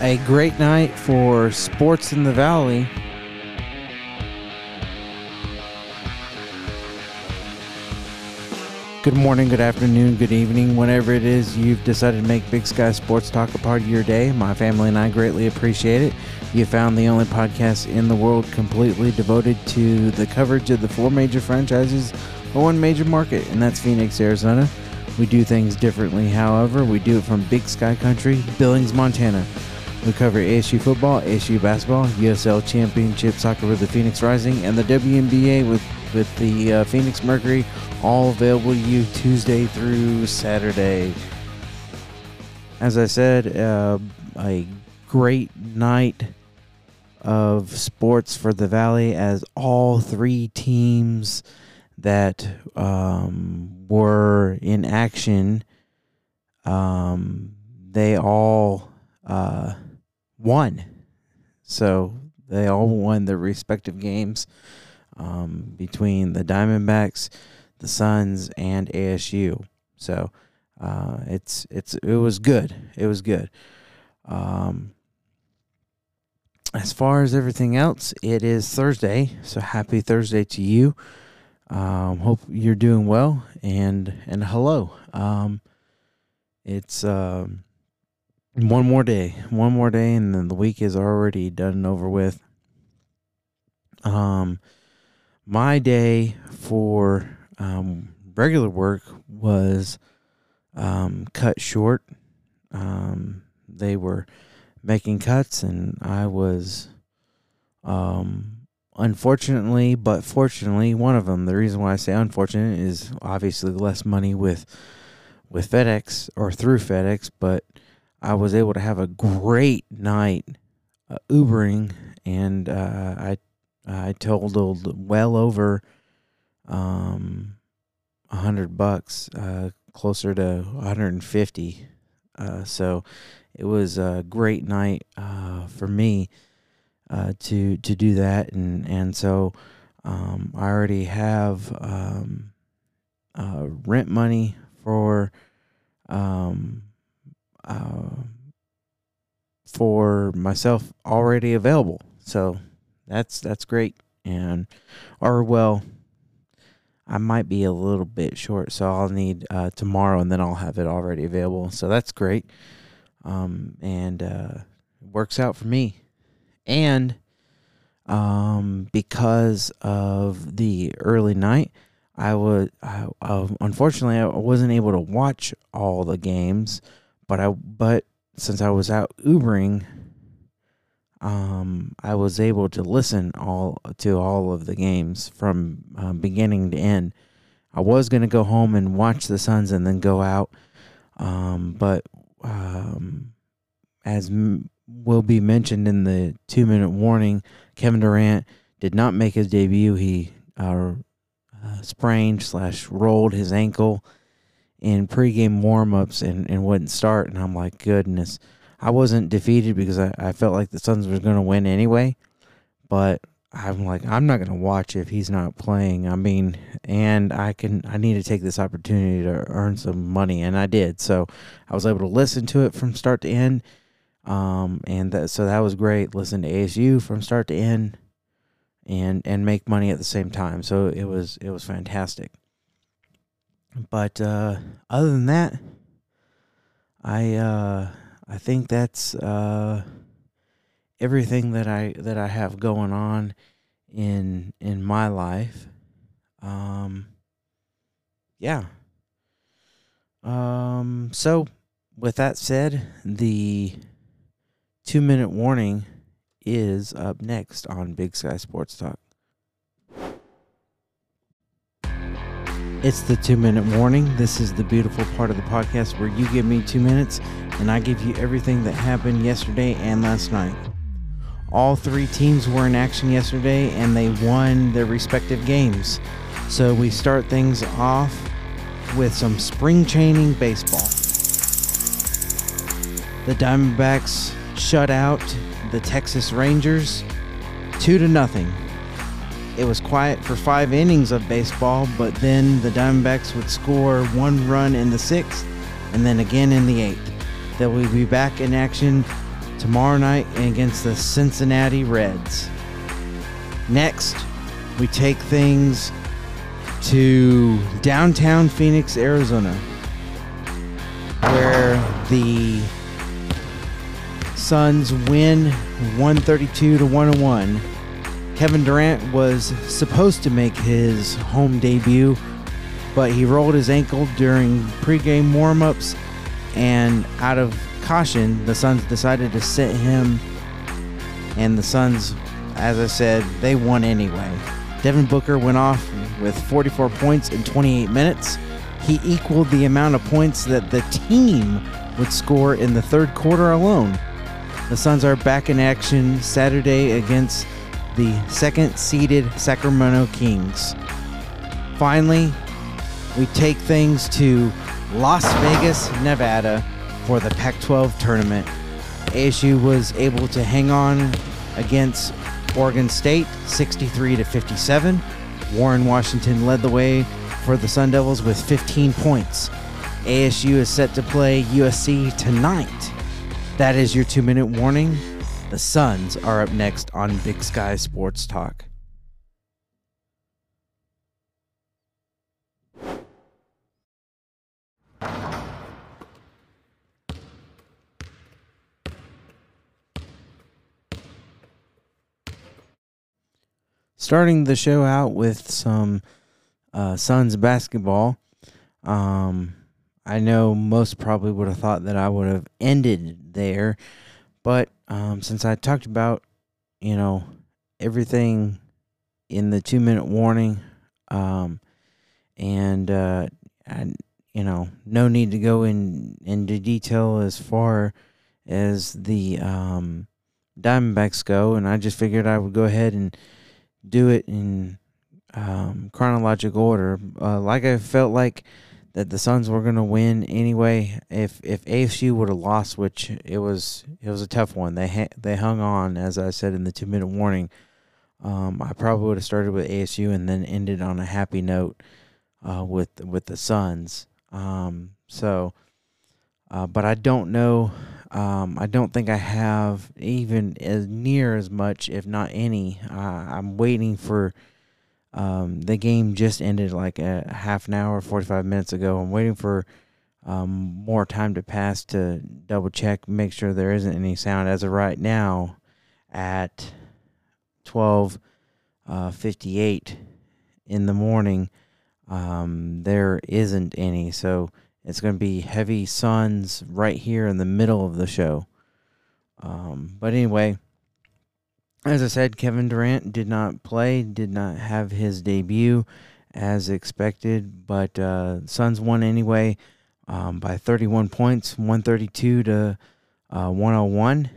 a great night for sports in the valley. Good morning, good afternoon, good evening, whenever it is you've decided to make Big Sky Sports Talk a part of your day. My family and I greatly appreciate it. You found the only podcast in the world completely devoted to the coverage of the four major franchises or one major market, and that's Phoenix, Arizona. We do things differently, however. We do it from Big Sky Country, Billings, Montana. We cover ASU football, ASU basketball, USL Championship Soccer with the Phoenix Rising, and the WNBA with, with the uh, Phoenix Mercury, all available to you Tuesday through Saturday. As I said, uh, a great night of sports for the Valley as all three teams that um, were in action, um, they all uh, won. So they all won their respective games um, between the Diamondbacks, the Suns, and ASU. So uh, it's it's it was good. It was good. Um, as far as everything else, it is Thursday. So happy Thursday to you. Um, hope you're doing well and and hello. Um, it's um, one more day, one more day, and then the week is already done and over with. Um, my day for um, regular work was um, cut short. Um, they were making cuts, and I was um, unfortunately, but fortunately, one of them. The reason why I say unfortunate is obviously less money with with FedEx or through FedEx, but I was able to have a great night uh, Ubering, and uh, I I totaled well over um a hundred bucks, uh, closer to 150. Uh, so it was a great night uh, for me uh, to to do that, and and so um, I already have um, uh, rent money for um, uh, for myself already available. So that's that's great, and or well. I might be a little bit short, so I'll need uh, tomorrow, and then I'll have it already available. So that's great, um, and uh, works out for me and um, because of the early night, I was I, uh, unfortunately I wasn't able to watch all the games, but I but since I was out Ubering, um, I was able to listen all to all of the games from uh, beginning to end. I was gonna go home and watch the Suns and then go out, um, but um, as m- will be mentioned in the two minute warning. Kevin Durant did not make his debut. He uh, uh, sprained slash rolled his ankle in pregame warmups and, and wouldn't start. And I'm like, goodness. I wasn't defeated because I, I felt like the Suns were going to win anyway. But I'm like, I'm not going to watch if he's not playing. I mean, and I can, I need to take this opportunity to earn some money. And I did. So I was able to listen to it from start to end um, and that, so that was great. Listen to ASU from start to end, and and make money at the same time. So it was it was fantastic. But uh, other than that, I uh, I think that's uh, everything that I that I have going on in in my life. Um, yeah. Um, so with that said, the two minute warning is up next on Big Sky Sports Talk. It's the two minute warning. This is the beautiful part of the podcast where you give me two minutes and I give you everything that happened yesterday and last night. All three teams were in action yesterday and they won their respective games. So we start things off with some spring training baseball. The Diamondbacks shut out the Texas Rangers 2 to nothing. It was quiet for 5 innings of baseball, but then the Diamondbacks would score one run in the 6th and then again in the 8th. They will be back in action tomorrow night against the Cincinnati Reds. Next, we take things to downtown Phoenix, Arizona, where the Suns win 132 to 101. Kevin Durant was supposed to make his home debut, but he rolled his ankle during pregame warmups, and out of caution, the Suns decided to sit him. And the Suns, as I said, they won anyway. Devin Booker went off with 44 points in 28 minutes. He equaled the amount of points that the team would score in the third quarter alone. The Suns are back in action Saturday against the second seeded Sacramento Kings. Finally, we take things to Las Vegas, Nevada for the Pac 12 tournament. ASU was able to hang on against Oregon State 63 to 57. Warren Washington led the way for the Sun Devils with 15 points. ASU is set to play USC tonight. That is your two minute warning. The Suns are up next on Big Sky Sports Talk. Starting the show out with some uh, Suns basketball. Um, I know most probably would have thought that I would have ended there, but um, since I talked about, you know, everything in the two minute warning, um, and uh, I, you know, no need to go in into detail as far as the um, Diamondbacks go, and I just figured I would go ahead and do it in um, chronological order. Uh, like I felt like that the Suns were going to win anyway. If if ASU would have lost, which it was it was a tough one. They ha- they hung on, as I said in the two minute warning. Um, I probably would have started with ASU and then ended on a happy note uh, with with the Suns. Um, so, uh, but I don't know. Um, I don't think I have even as near as much, if not any. Uh, I'm waiting for um, the game just ended like a half an hour, 45 minutes ago. I'm waiting for um, more time to pass to double check, make sure there isn't any sound. As of right now, at 12 uh, 58 in the morning, um, there isn't any. So it's going to be heavy suns right here in the middle of the show. Um, but anyway, as I said, Kevin Durant did not play, did not have his debut as expected, but uh, Suns won anyway um, by 31 points, 132 to uh, 101.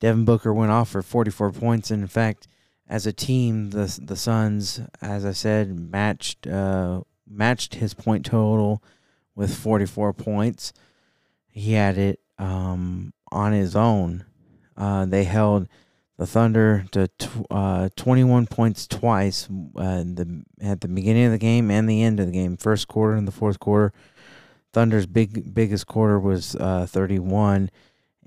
Devin Booker went off for 44 points. And in fact, as a team, the the Suns, as I said, matched uh, matched his point total with 44 points. He had it um, on his own. Uh, they held the Thunder to tw- uh, 21 points twice uh, the, at the beginning of the game and the end of the game, first quarter and the fourth quarter. Thunder's big biggest quarter was uh, 31,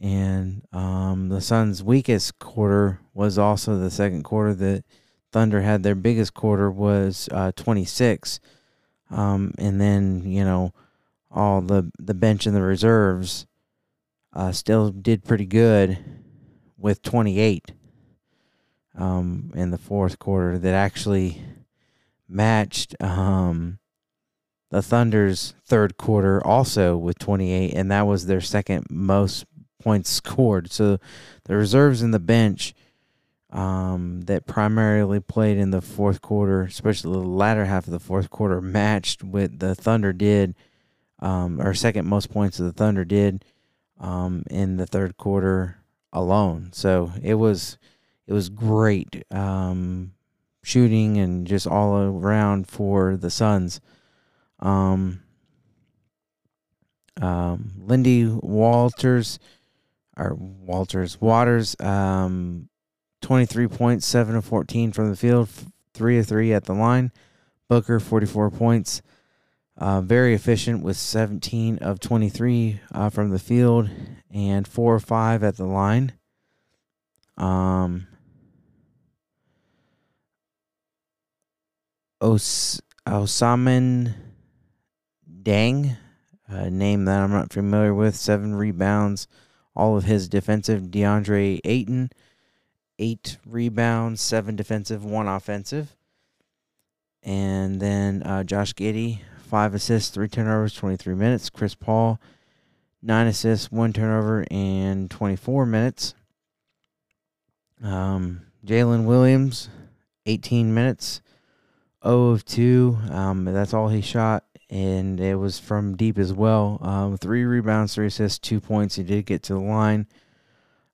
and um, the Suns' weakest quarter was also the second quarter. That Thunder had their biggest quarter was uh, 26, um, and then you know all the the bench and the reserves uh, still did pretty good with 28 um, in the fourth quarter that actually matched um, the Thunder's third quarter also with 28, and that was their second most points scored. So the reserves in the bench um, that primarily played in the fourth quarter, especially the latter half of the fourth quarter, matched with the Thunder did, um, or second most points of the Thunder did um, in the third quarter alone. So it was it was great um, shooting and just all around for the Suns. Um, um, Lindy Walters or Walters Waters, um, twenty three points, seven of fourteen from the field, three of three at the line. Booker forty four points, Uh, very efficient with 17 of 23 uh, from the field and 4 or 5 at the line. Um, Os- Ousmane Dieng, a name that I'm not familiar with, 7 rebounds. All of his defensive. DeAndre Ayton, 8 rebounds, 7 defensive, 1 offensive. And then uh, Josh Giddey, five assists, three turnovers, 23 minutes. Chris Paul, nine assists, one turnover, and 24 minutes. Um, Jalen Williams, 18 minutes, 0 of 2. Um, that's all he shot, and it was from deep as well. Um, three rebounds, three assists, two points. He did get to the line.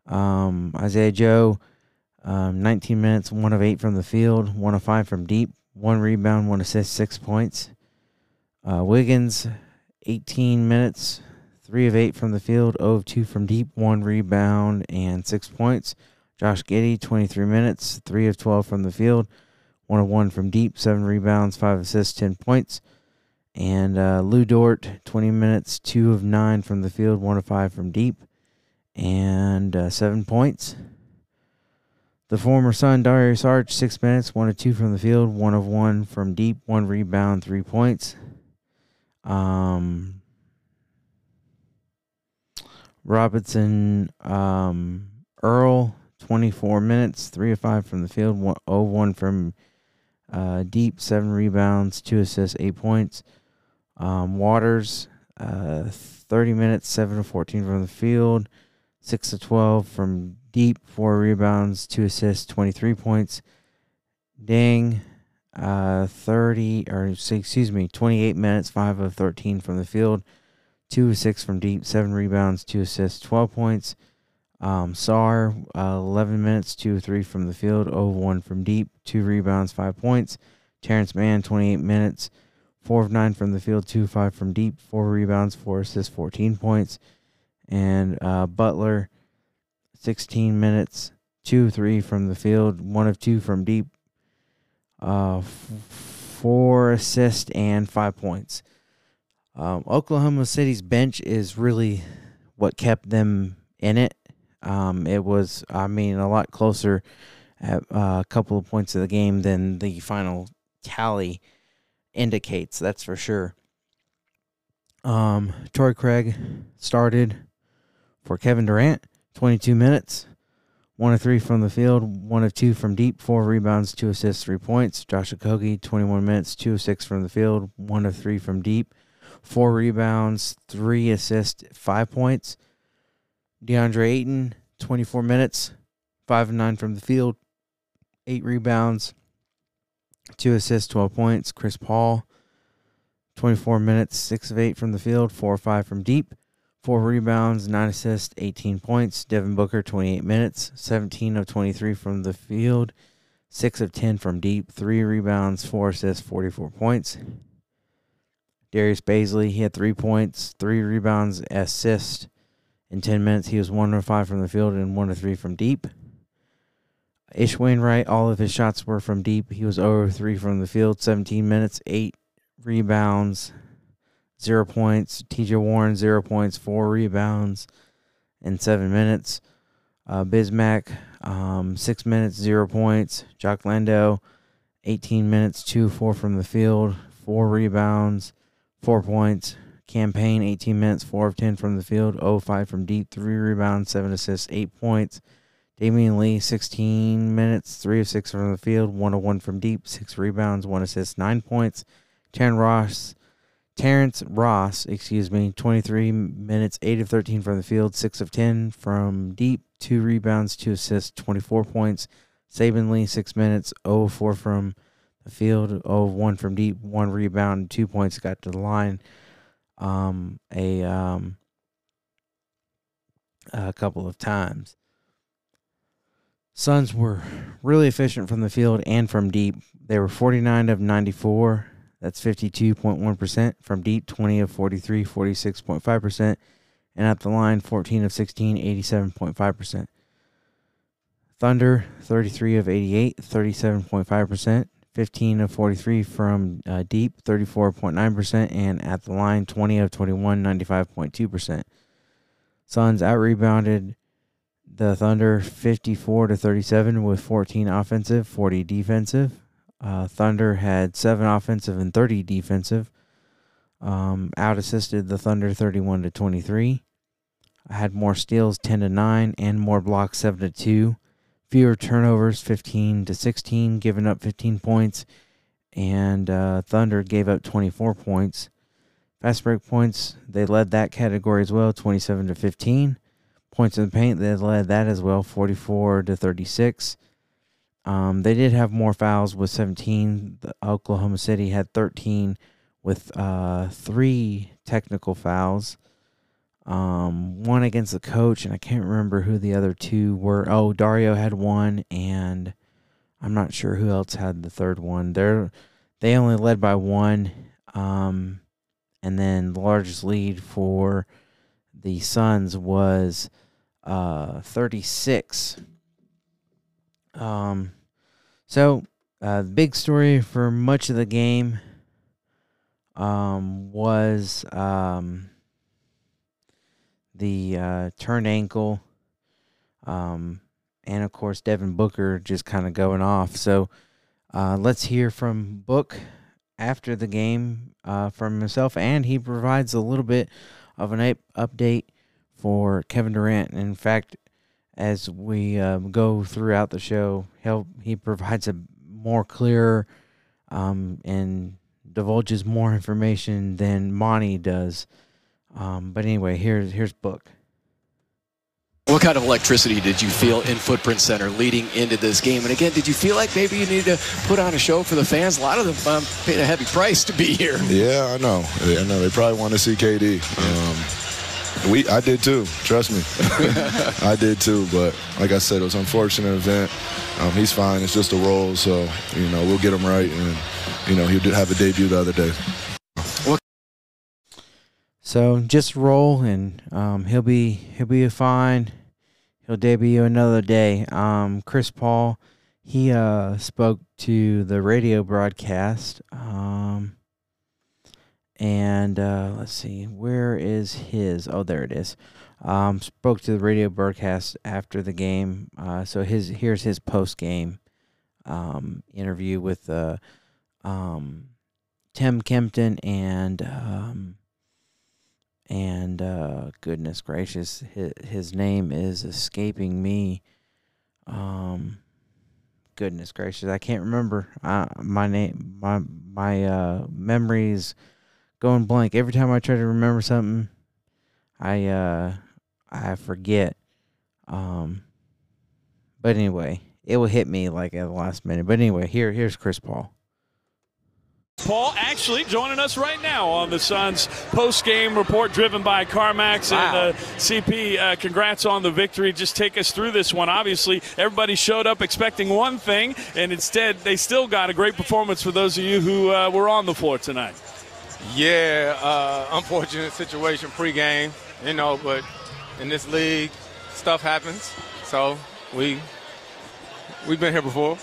Um, Isaiah Joe, um, 19 minutes, 1 of 8 from the field, 1 of 5 from deep, one rebound, one assist, six points. Uh, Wiggins, 18 minutes, three of eight from the field, 0 of two from deep, one rebound, and six points. Josh Giddey, 23 minutes, three of 12 from the field, one of one from deep, seven rebounds, five assists, 10 points. And uh, Lu Dort, 20 minutes, two of nine from the field, one of five from deep, and uh, seven points. The former Sun, Dario Saric, six minutes, one of two from the field, one of one from deep, one rebound, three points. Um, Robinson um, Earl, 24 minutes, three of five from the field, one, oh, one from uh, deep, seven rebounds, two assists, eight points. Um, Waters, uh, 30 minutes, seven of 14 from the field, six of 12 from deep, four rebounds, two assists, 23 points. Dieng, uh, 30, or excuse me, 28 minutes, five of 13 from the field, two of six from deep, seven rebounds, two assists, 12 points. Um, Sarr, uh, 11 minutes, two of three from the field, 0 1 from deep, two rebounds, five points. Terrence Mann, 28 minutes, four of nine from the field, two of five from deep, four rebounds, four assists, 14 points. And uh, Butler, 16 minutes, two three from the field, one of two from deep, uh, f- four assists and five points. Um, Oklahoma City's bench is really what kept them in it. Um, it was, I mean, a lot closer at uh, a couple of points of the game than the final tally indicates. That's for sure. Um, Torrey Craig started for Kevin Durant. 22 minutes. One of three from the field, one of two from deep, four rebounds, two assists, three points. Josh Okogie, 21 minutes, two of six from the field, one of three from deep, four rebounds, three assists, five points. DeAndre Ayton, 24 minutes, five of nine from the field, eight rebounds, two assists, 12 points. Chris Paul, 24 minutes, six of eight from the field, four or five from deep, Four rebounds, nine assists, 18 points. Devin Booker, 28 minutes, 17 of 23 from the field, 6 of 10 from deep, 3 rebounds, 4 assists, 44 points. Darius Bazley, he had 3 points, 3 rebounds, assist. In 10 minutes, he was 1 of 5 from the field and 1 of 3 from deep. Ish Wainwright, all of his shots were from deep. He was 0 3 from the field, 17 minutes, 8 rebounds, zero points. TJ Warren, zero points, four rebounds in seven minutes. Uh, Bismack, um, six minutes, zero points. Jock Landale, 18 minutes, two, four from the field, four rebounds, four points. Cam Payne, 18 minutes, four of 10 from the field, 0 5 from deep, three rebounds, seven assists, eight points. Damion Lee, 16 minutes, three of six from the field, one of one from deep, six rebounds, one assist, nine points. Terrence Ross, Terrence Ross, excuse me, 23 minutes, 8 of 13 from the field, 6 of 10 from deep, 2 rebounds, 2 assists, 24 points. Saben Lee, 6 minutes, 0 of 4 from the field, 0 of 1 from deep, 1 rebound, 2 points, got to the line. Um, a um, a couple of times. Suns were really efficient from the field and from deep. They were 49 of 94 that's 52.1%. From deep, 20 of 43, 46.5%. And at the line, 14 of 16, 87.5%. Thunder, 33 of 88, 37.5%. 15 of 43 from uh, deep, 34.9%, and at the line, 20 of 21, 95.2%. Suns out rebounded the Thunder 54 to 37 with 14 offensive, 40 defensive. Uh, Thunder had seven offensive and 30 defensive. Um, out assisted the Thunder 31 to 23. I had more steals 10 to 9 and more blocks 7 to 2. Fewer turnovers 15 to 16, giving up 15 points. And uh, Thunder gave up 24 points. Fast break points, they led that category as well, 27 to 15. Points in the paint, they led that as well, 44 to 36. Um, they did have more fouls with 17. The Oklahoma City had 13 with uh, three technical fouls. Um, one against the coach, and I can't remember who the other two were. Oh, Dario had one, and I'm not sure who else had the third one. They're they only led by one. Um, and then the largest lead for the Suns was uh 36. Um, so uh, the big story for much of the game um was um the uh, turned ankle, um, and of course Devin Booker just kind of going off. So uh, let's hear from Book after the game uh, from himself, and he provides a little bit of an update for Kevin Durant. In fact, as we uh, go throughout the show, he he provides a more clear um, and divulges more information than Monty does um, but anyway, here's here's book. What kind of electricity did you feel in Footprint Center leading into this game? And again, did you feel like maybe you needed to put on a show for the fans? A lot of them um, paid a heavy price to be here. Yeah, I know. I know. They probably want to see KD. Um, we, I did too. Trust me, I did too. But like I said, it was an unfortunate event. Um, he's fine. It's just a roll, so you know we'll get him right. And you know he'll have a debut the other day. So just roll, and um, he'll be he'll be fine. He'll debut another day. Um, Chris Paul, he uh, spoke to the radio broadcast. Um, and uh, let's see, where is his? Oh, there it is. Um, spoke to the radio broadcast after the game. Uh, so his here's his post game um, interview with uh, um, Tim Kempton and um, and uh, goodness gracious, his, his name is escaping me. Um, goodness gracious, I can't remember. My name, my my uh, memories going blank. Every time I try to remember something, I uh, I forget. Um, but anyway, it will hit me like at the last minute. But anyway, here here's Chris Paul. Paul actually joining us right now on the Suns post-game report driven by CarMax wow. and uh, CP. Uh, congrats on the victory. Just take us through this one. Obviously, everybody showed up expecting one thing, and instead they still got a great performance for those of you who uh, were on the floor tonight. Yeah, uh, unfortunate situation pregame, you know, but in this league, stuff happens. So we we've been here before.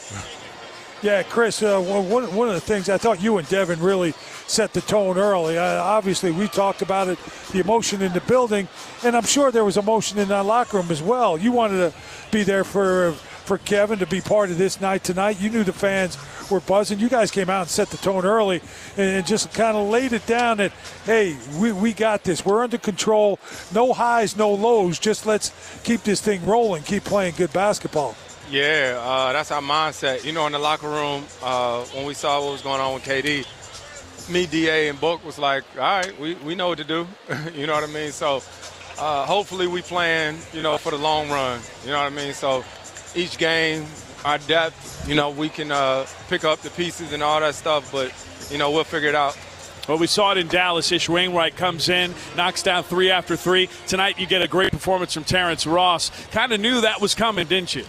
Yeah, Chris, uh, one, one of the things I thought you and Devin really set the tone early. Uh, obviously, we talked about it, the emotion in the building, and I'm sure there was emotion in that locker room as well. You wanted to be there for for Kevin to be part of this night tonight. You knew the fans were buzzing. You guys came out and set the tone early and just kind of laid it down that, hey, we, we got this. We're under control. No highs, no lows. Just let's keep this thing rolling, keep playing good basketball. Yeah, uh, that's our mindset. You know, in the locker room, uh, when we saw what was going on with KD, me, DA, and Book was like, all right, we, we know what to do. you know what I mean? So uh, hopefully we plan, you know, for the long run. You know what I mean? So each game, our depth, you know, we can uh, pick up the pieces and all that stuff, but, you know, we'll figure it out. Well, we saw it in Dallas. Ish Wainwright comes in, knocks down three after three. Tonight, you get a great performance from Terrence Ross. Kind of knew that was coming, didn't you?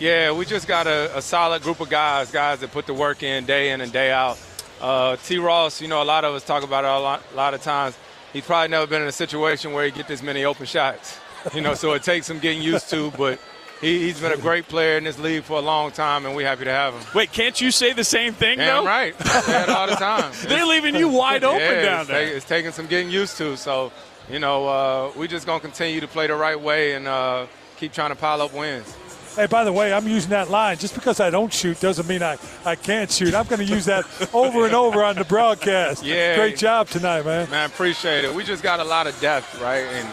Yeah, we just got a, a, solid group of guys, guys that put the work in day in and day out. Uh, T. Ross, you know, a lot of us talk about it a lot, a lot of times. He's probably never been in a situation where he get this many open shots. You know, so it takes some getting used to. But he, has been a great player in this league for a long time, and we're happy to have him. Wait, can't you say the same thing, Damn though? right. Say it all the time. They're leaving you wide open yeah, down it's there. Take, it's taking some getting used to. So, you know, uh, we're just going to continue to play the right way and uh, keep trying to pile up wins. Hey, by the way, I'm using that line. Just because I don't shoot doesn't mean I, I can't shoot. I'm going to use that over and over on the broadcast. Yeah. Great job tonight, man. Man, appreciate it. We just got a lot of depth, right? And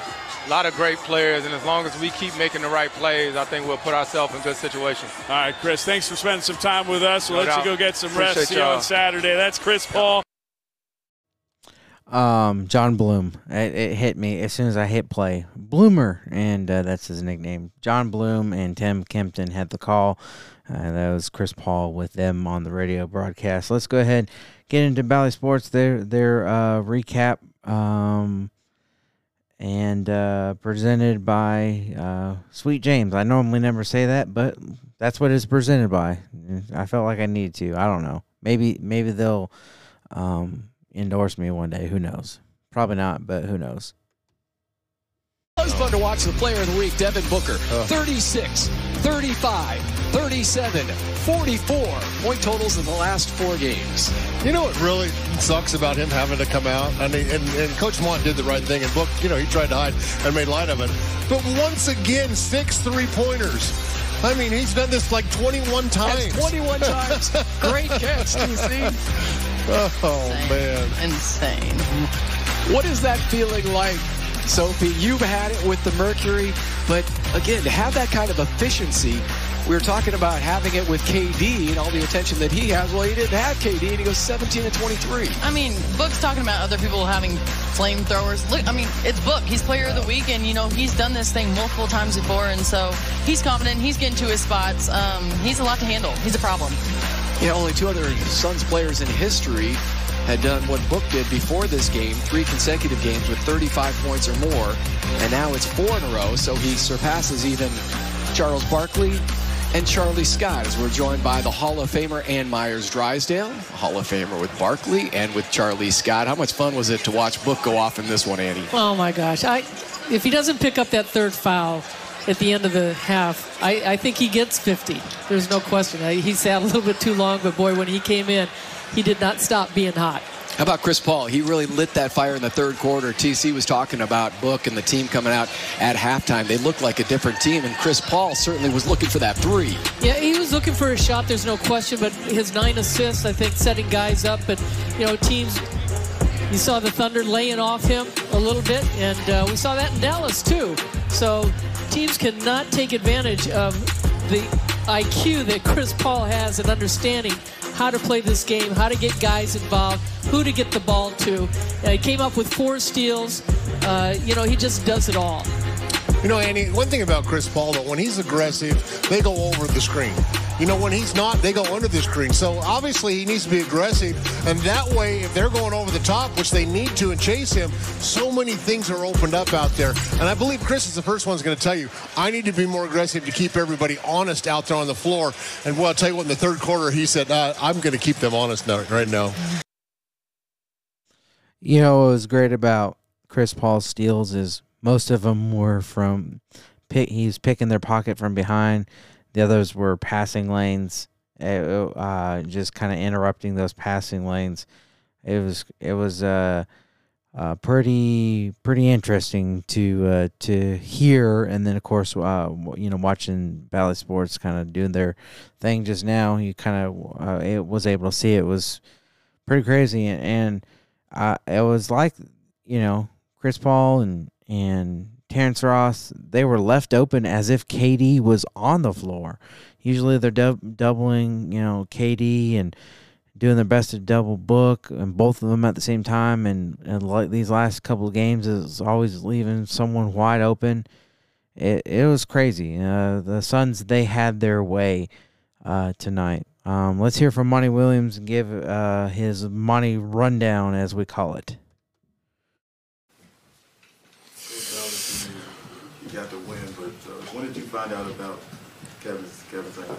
a lot of great players. And as long as we keep making the right plays, I think we'll put ourselves in good situations. All right, Chris, thanks for spending some time with us. We'll No let doubt. you go get some Appreciate rest. See you y'all. on Saturday. That's Chris Paul. Um, Jon Bloom. It, it hit me as soon as I hit play. Bloomer, and uh, that's his nickname. Jon Bloom and Tim Kempton had the call. Uh, that was Chris Paul with them on the radio broadcast. Let's go ahead get into Bally Sports. Their their uh, recap. Um, and uh, presented by uh, Sweet James. I normally never say that, but that's what it's presented by. I felt like I needed to. I don't know. Maybe maybe they'll um, endorse me one day. Who knows? Probably not, but who knows? It was fun to watch the player of the week, Devin Booker. 36, 35, 37, 44 point totals in the last four games. You know what really sucks about him having to come out? I mean, and, and Coach Mont did the right thing. And Book, you know, he tried to hide and made light of it. But once again, six three pointers. I mean, he's done this like 21 times. That's 21 times. Great catch, DC. Oh, man. Insane. What is that feeling like, Sophie? You've had it with the Mercury, but again, to have that kind of efficiency, we were talking about having it with KD and all the attention that he has. Well, he didn't have KD, and he goes 17 and 23. I mean, Book's talking about other people having flamethrowers. Look, I mean, it's Book. He's player of the week, and, you know, he's done this thing multiple times before, and so he's confident. He's getting to his spots. Um, he's a lot to handle. He's a problem. Yeah, only two other Suns players in history had done what Book did before this game, three consecutive games with 35 points or more, and now it's four in a row, so he surpasses even Charles Barkley and Charlie Scott as we're joined by the Hall of Famer Ann Meyers Drysdale, Hall of Famer with Barkley and with Charlie Scott. How much fun was it to watch Book go off in this one, Annie? Oh my gosh! I, if he doesn't pick up that third foul at the end of the half, I, I think he gets 50. There's no question. I, he sat a little bit too long, but boy, when he came in, he did not stop being hot. How about Chris Paul? He really lit that fire in the third quarter. TC was talking about Book and the team coming out at halftime. They looked like a different team, and Chris Paul certainly was looking for that three. Yeah, he was looking for a shot. There's no question, but his nine assists, I think, setting guys up, and you know, teams. You saw the Thunder laying off him a little bit, and uh, we saw that in Dallas too. So teams cannot take advantage of the IQ that Chris Paul has and understanding how to play this game, how to get guys involved, who to get the ball to. Uh, he came up with four steals. Uh, you know, he just does it all. You know, Andy, one thing about Chris Paul, though, when he's aggressive, they go over the screen. You know, when he's not, they go under the screen. So obviously he needs to be aggressive. And that way, if they're going over the top, which they need to and chase him, so many things are opened up out there. And I believe Chris is the first one's going to tell you, I need to be more aggressive to keep everybody honest out there on the floor. And well, I'll tell you what, in the third quarter, he said, uh, I'm going to keep them honest now, right now. You know what was great about Chris Paul's steals is most of them were from pick. He's picking their pocket from behind. The others were passing lanes, uh, uh, just kind of interrupting those passing lanes. It was it was uh, uh, pretty pretty interesting to uh, to hear, and then of course uh, you know watching Bally Sports kind of doing their thing just now. You kind of uh, it was able to see it was pretty crazy, and, and uh, it was like you know Chris Paul and and Terrence Ross they were left open as if KD was on the floor. Usually they're dub- doubling you know KD and doing their best to double book and both of them at the same time and, and like these last couple of games is always leaving someone wide open. It it was crazy. Uh, the Suns they had their way uh, tonight. Um, let's hear from Monty Williams and give uh, his money rundown, as we call it. You got the win, but uh, when did you find out about Kevin's Kevin's ankle?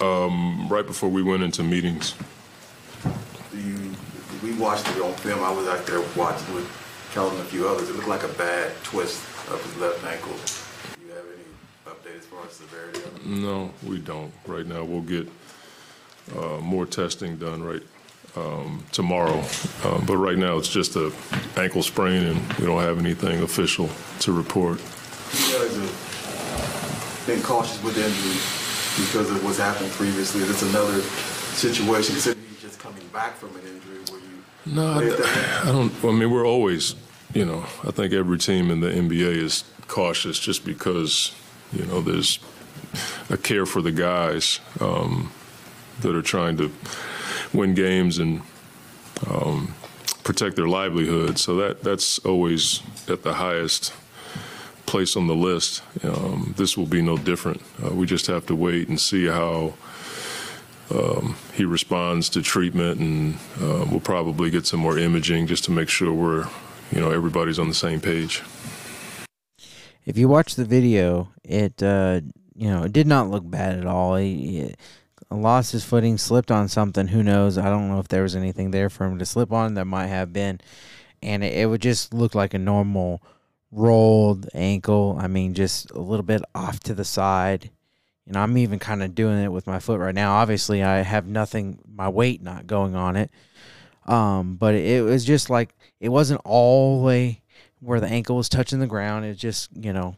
Um, right before we went into meetings. Do you? We watched it on film. I was out there watching with Kelvin and a few others. It looked like a bad twist of his left ankle. Do you have any update as far as severity of it? No, we don't. Right now, we'll get uh, more testing done right um, tomorrow. Um, but right now, it's just a ankle sprain, and we don't have anything official to report. You guys have been cautious with injury because of what's happened previously. It's another situation, considering he's just coming back from an injury where you. No, I, I don't. I mean, we're always, you know, I think every team in the NBA is cautious just because, you know, there's a care for the guys um, that are trying to win games and um, protect their livelihood. So that that's always at the highest place on the list. Um, this will be no different. Uh, we just have to wait and see how um, he responds to treatment, and uh, we'll probably get some more imaging just to make sure we're, you know, everybody's on the same page. If you watch the video, it uh, you know it did not look bad at all. He, he lost his footing, slipped on something. Who knows? I don't know if there was anything there for him to slip on. There might have been, and it, it would just look like a normal rolled ankle. I mean, just a little bit off to the side. You know, I'm even kind of doing it with my foot right now. Obviously, I have nothing, my weight not going on it. Um, but it was just like it wasn't all the way where the ankle was touching the ground. It just, you know,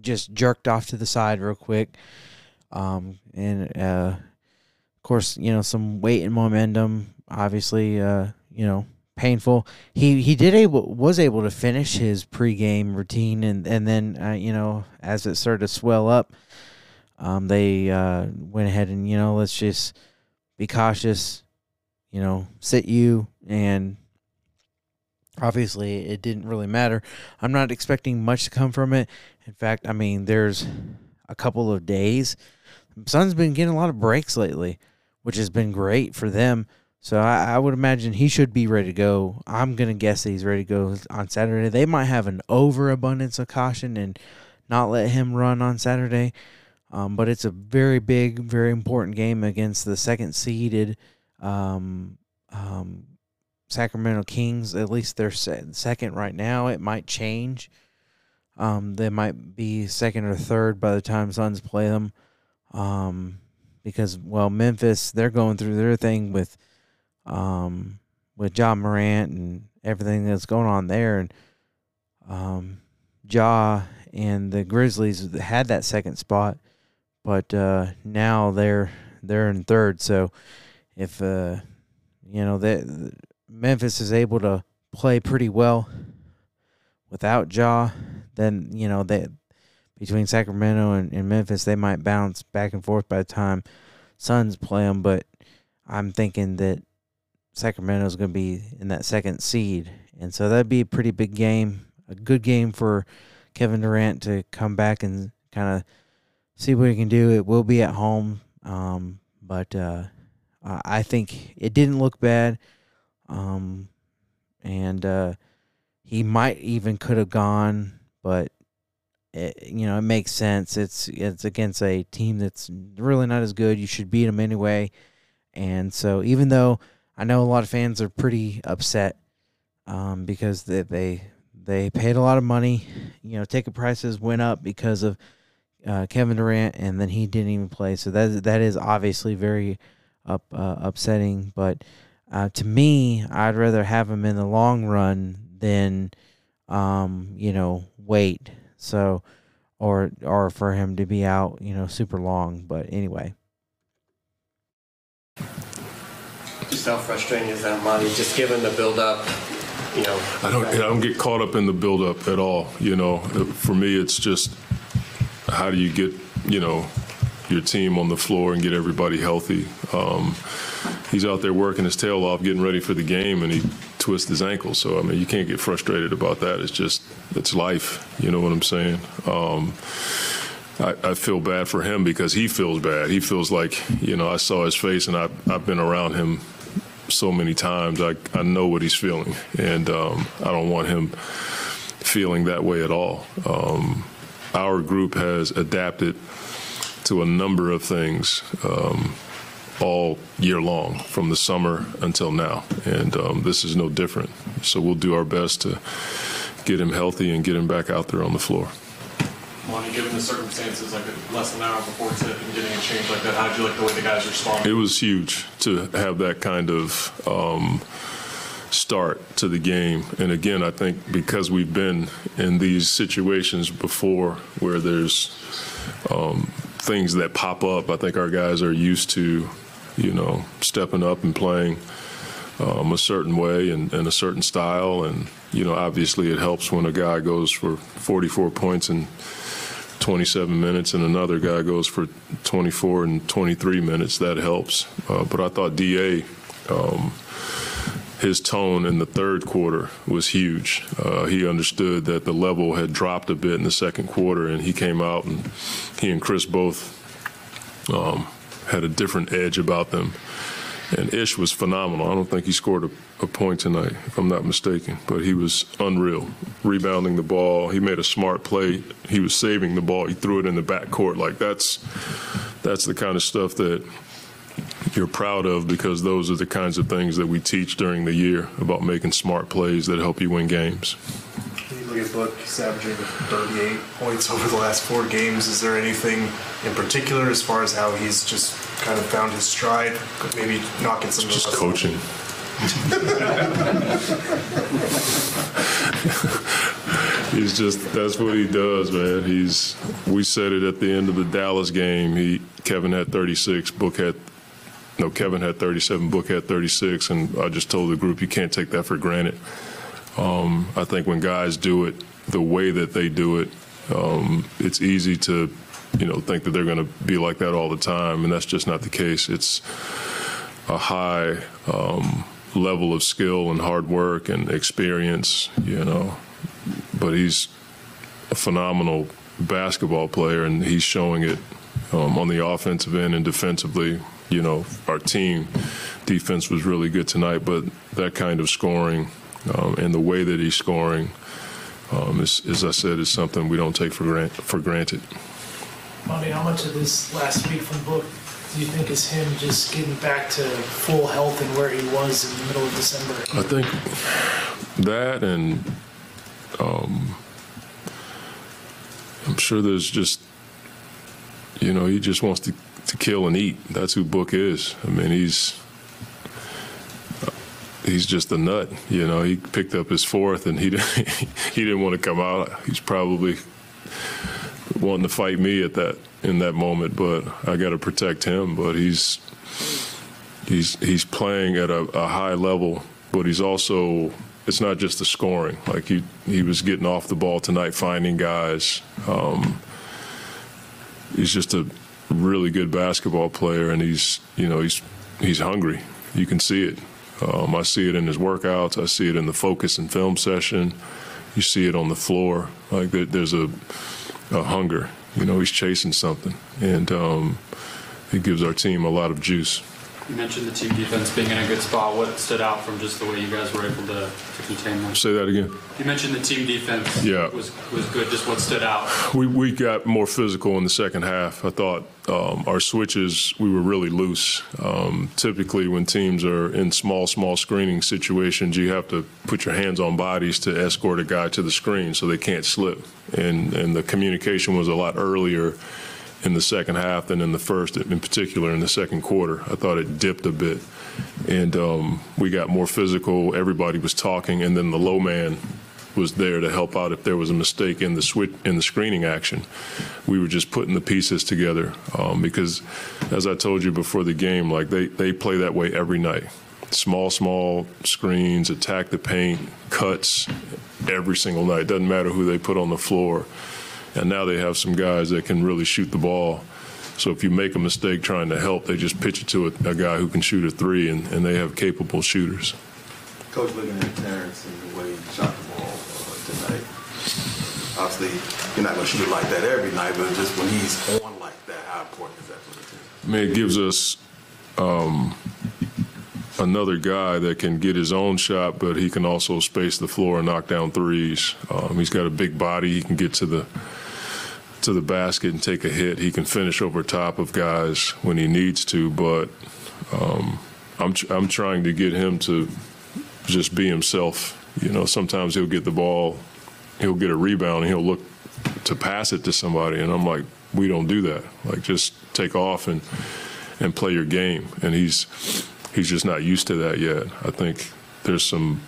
just jerked off to the side real quick. Um, and uh, of course, you know, some weight and momentum. Obviously, uh, you know, painful. He he did able was able to finish his pregame routine, and and then uh, you know as it started to swell up, um, they uh, went ahead and you know let's just be cautious, you know, sit you and. Obviously, it didn't really matter. I'm not expecting much to come from it. In fact, I mean, there's a couple of days. Sun's been getting a lot of breaks lately, which has been great for them. So I, I, would imagine he should be ready to go. I'm gonna guess that he's ready to go on Saturday. They might have an overabundance of caution and not let him run on Saturday. Um, but it's a very big, very important game against the second seeded um, um, Sacramento Kings. At least they're second right now. It might change. Um, they might be second or third by the time Suns play them. Um, because well, Memphis they're going through their thing with um, with Ja Morant and everything that's going on there, and um, Ja and the Grizzlies had that second spot, but uh, now they're they're in third. So if uh, you know that Memphis is able to play pretty well without Ja, then you know that between Sacramento and, and, Memphis, they might bounce back and forth by the time Suns play them. But I'm thinking that Sacramento is going to be in that second seed, and so that'd be a pretty big game, a good game for Kevin Durant to come back and kind of see what he can do. It will be at home, um, but uh, I think it didn't look bad, um, and uh, he might even could have gone, but it, you know it makes sense. It's it's against a team that's really not as good. You should beat them anyway, and so even though I know a lot of fans are pretty upset um, because they, they they paid a lot of money. You know, ticket prices went up because of uh, Kevin Durant, and then he didn't even play. So that that is obviously very up uh, upsetting. But uh, to me, I'd rather have him in the long run than um, you know wait. So or or for him to be out, you know, super long. But anyway. Just how frustrating is that, Monty? Just given the build-up, you know. I don't. I don't get caught up in the build-up at all. You know, for me, it's just how do you get you know your team on the floor and get everybody healthy. Um, he's out there working his tail off, getting ready for the game, and he twists his ankle. So I mean, you can't get frustrated about that. It's just it's life. You know what I'm saying? Um, I, I, feel bad for him because he feels bad. He feels like you know I saw his face, and I, I've been around him so many times. I, I know what he's feeling, and um, I don't want him feeling that way at all. Um, our group has adapted to a number of things um, all year long, from the summer until now, and um, this is no different. So we'll do our best to get him healthy and get him back out there on the floor. Given the circumstances, like less than an hour before tip and getting a change like that, how did you like the way the guys responded? It was huge to have that kind of um, start to the game. And again, I think because we've been in these situations before where there's um, things that pop up, I think our guys are used to, you know, stepping up and playing um, a certain way and, and, a certain style. And, you know, obviously it helps when a guy goes for 44 points in 27 minutes and another guy goes for 24 and 23 minutes. That helps. Uh, but I thought DA, um, his tone in the third quarter was huge. Uh, he understood that the level had dropped a bit in the second quarter, and he came out and he and Chris both um, had a different edge about them. And Ish was phenomenal. I don't think he scored a, a, point tonight, if I'm not mistaken, but he was unreal. Rebounding the ball, he made a smart play. He was saving the ball. He threw it in the back court. Like that's that's the kind of stuff that you're proud of because those are the kinds of things that we teach during the year about making smart plays that help you win games. You look at Book, averaging 38 points over the last four games. Is there anything in particular as far as how he's just kind of found his stride, maybe knocking some just coaching. he's just that's what he does, man. He's we said it at the end of the Dallas game. He Kevin had 36, Book had no Kevin had 37, Book had 36, and I just told the group you can't take that for granted. Um, I think when guys do it the way that they do it, um, it's easy to you know, think that they're going to be like that all the time, and that's just not the case. It's a high um, level of skill and hard work and experience, you know. But he's a phenomenal basketball player, and he's showing it um, on the offensive end and defensively. You know, our team defense was really good tonight, but that kind of scoring um, and the way that he's scoring, um, is, as I said, is something we don't take for, grant, for granted. Monty, how much of this last week from Book do you think is him just getting back to full health and where he was in the middle of December? I think that and um, I'm sure there's just, you know, he just wants to, to kill and eat. That's who Book is. I mean, he's he's just a nut. You know, he picked up his fourth and he he didn't want to come out. He's probably wanting to fight me at that in that moment, but I got to protect him. But he's he's he's playing at a, a, high level, but he's also it's not just the scoring. Like he he was getting off the ball tonight, finding guys. Um, he's just a really good basketball player, and he's you know he's he's hungry. You can see it. Um, I see it in his workouts. I see it in the focus and film session. You see it on the floor. Like there, there's a a hunger. You know, he's chasing something, and um, it gives our team a lot of juice. You mentioned the team defense being in a good spot. What stood out from just the way you guys were able to, to contain them? Say that again. You mentioned the team defense yeah. was, was good. Just what stood out? We, we got more physical in the second half. I thought um, our switches, we were really loose. Um, typically, when teams are in small, small screening situations, you have to put your hands on bodies to escort a guy to the screen so they can't slip. And, and the communication was a lot earlier in the second half than in the first, in particular in the second quarter. I thought it dipped a bit. And um, we got more physical. Everybody was talking, and then the low man was there to help out if there was a mistake in the switch in the screening action. We were just putting the pieces together um, because, as I told you before the game, like they they play that way every night. Small, small screens, attack the paint, cuts every single night. Doesn't matter who they put on the floor. And now they have some guys that can really shoot the ball. So if you make a mistake trying to help, they just pitch it to a, a guy who can shoot a three, and, and they have capable shooters. Coach, looking at Terrence and the way he shot the ball tonight, obviously you're not going to shoot it like that every night, but just when he's on like that, how important is that for the team? I mean, it gives us um, another guy that can get his own shot, but he can also space the floor and knock down threes. Um, he's got a big body; he can get to the to the basket and take a hit. He can finish over top of guys when he needs to, but um, I'm I'm trying to get him to just be himself. You know, sometimes he'll get the ball, he'll get a rebound, and he'll look to pass it to somebody, and I'm like, we don't do that. Like just take off and and play your game. And he's he's just not used to that yet. I think there's some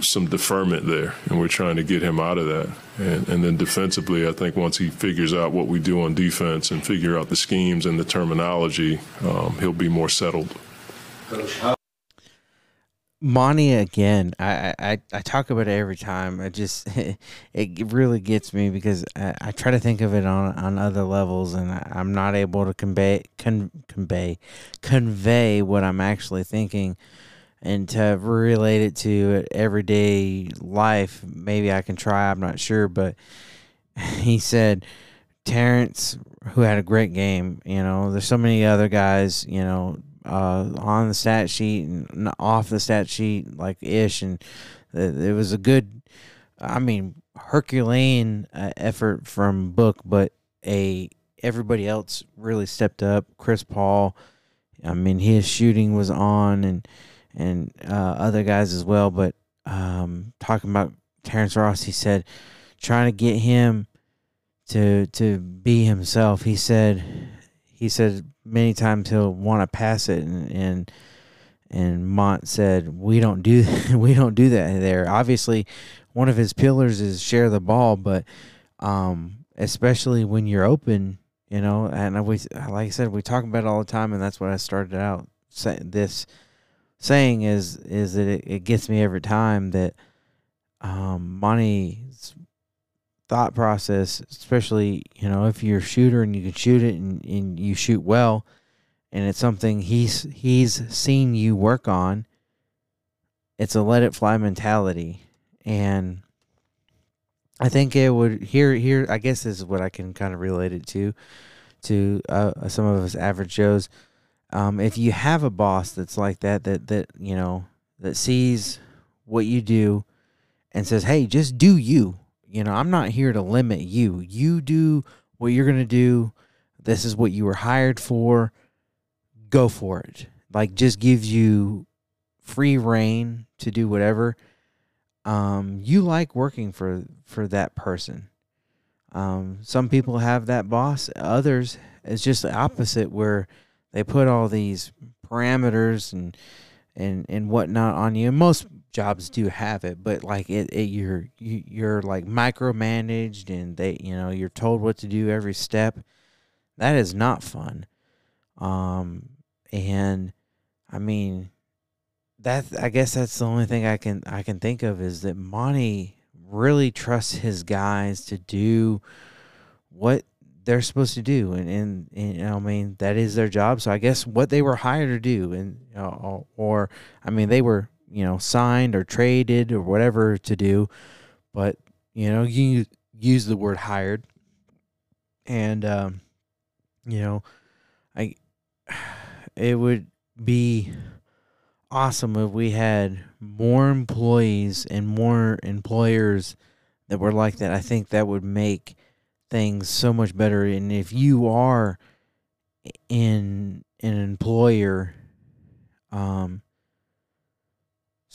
some deferment there, and we're trying to get him out of that. And, and then defensively, I think once he figures out what we do on defense and figure out the schemes and the terminology, um, he'll be more settled. Monty again. I, I I talk about it every time. I just it really gets me because I, I try to think of it on on other levels, and I, am not able to convey con, convey convey what I'm actually thinking, and to relate it to everyday life. Maybe I can try. I'm not sure, but he said Terrence, who had a great game. You know, there's so many other guys. You know, uh, on the stat sheet and off the stat sheet, like ish, and it was a good, I mean, Herculean uh, effort from Book, but a everybody else really stepped up. Chris Paul, I mean, his shooting was on, and and uh, other guys as well. But um, talking about Terrence Ross, he said trying to get him to to be himself. He said he said many times he'll want to pass it and and and Mont said we don't do we don't do that there. Obviously, one of his pillars is share the ball, but um, especially when you're open, you know. And we like I said, we talk about it all the time, and that's what I started out say, this saying is is that it, it gets me every time that um, Monty's thought process, especially you know if you're a shooter and you can shoot it and, and you shoot well, and it's something he's he's seen you work on. It's a let it fly mentality, and I think it would here here. I guess this is what I can kind of relate it to, to uh, some of us average Joes. Um, if you have a boss that's like that, that that you know that sees what you do, and says, "Hey, just do you." You know, I'm not here to limit you. You do what you're going to do. This is what you were hired for. Go for it. Like, just gives you free reign to do whatever. Um, you like working for for that person. Um, some people have that boss. Others, it's just the opposite, where they put all these parameters and and and whatnot on you. most jobs do have it, but like it, it you're you, you're like micromanaged and they you know you're told what to do every step. That is not fun. Um, and I mean that I guess that's the only thing I can I can think of is that Monty really trusts his guys to do what they're supposed to do and, and, and I mean that is their job so I guess what they were hired to do and uh, or I mean they were you know, signed or traded or whatever to do. But, you know, you use the word hired. And, um, you know, I, it would be awesome if we had more employees and more employers that were like that. I think that would make things so much better. And if you are in an employer, um,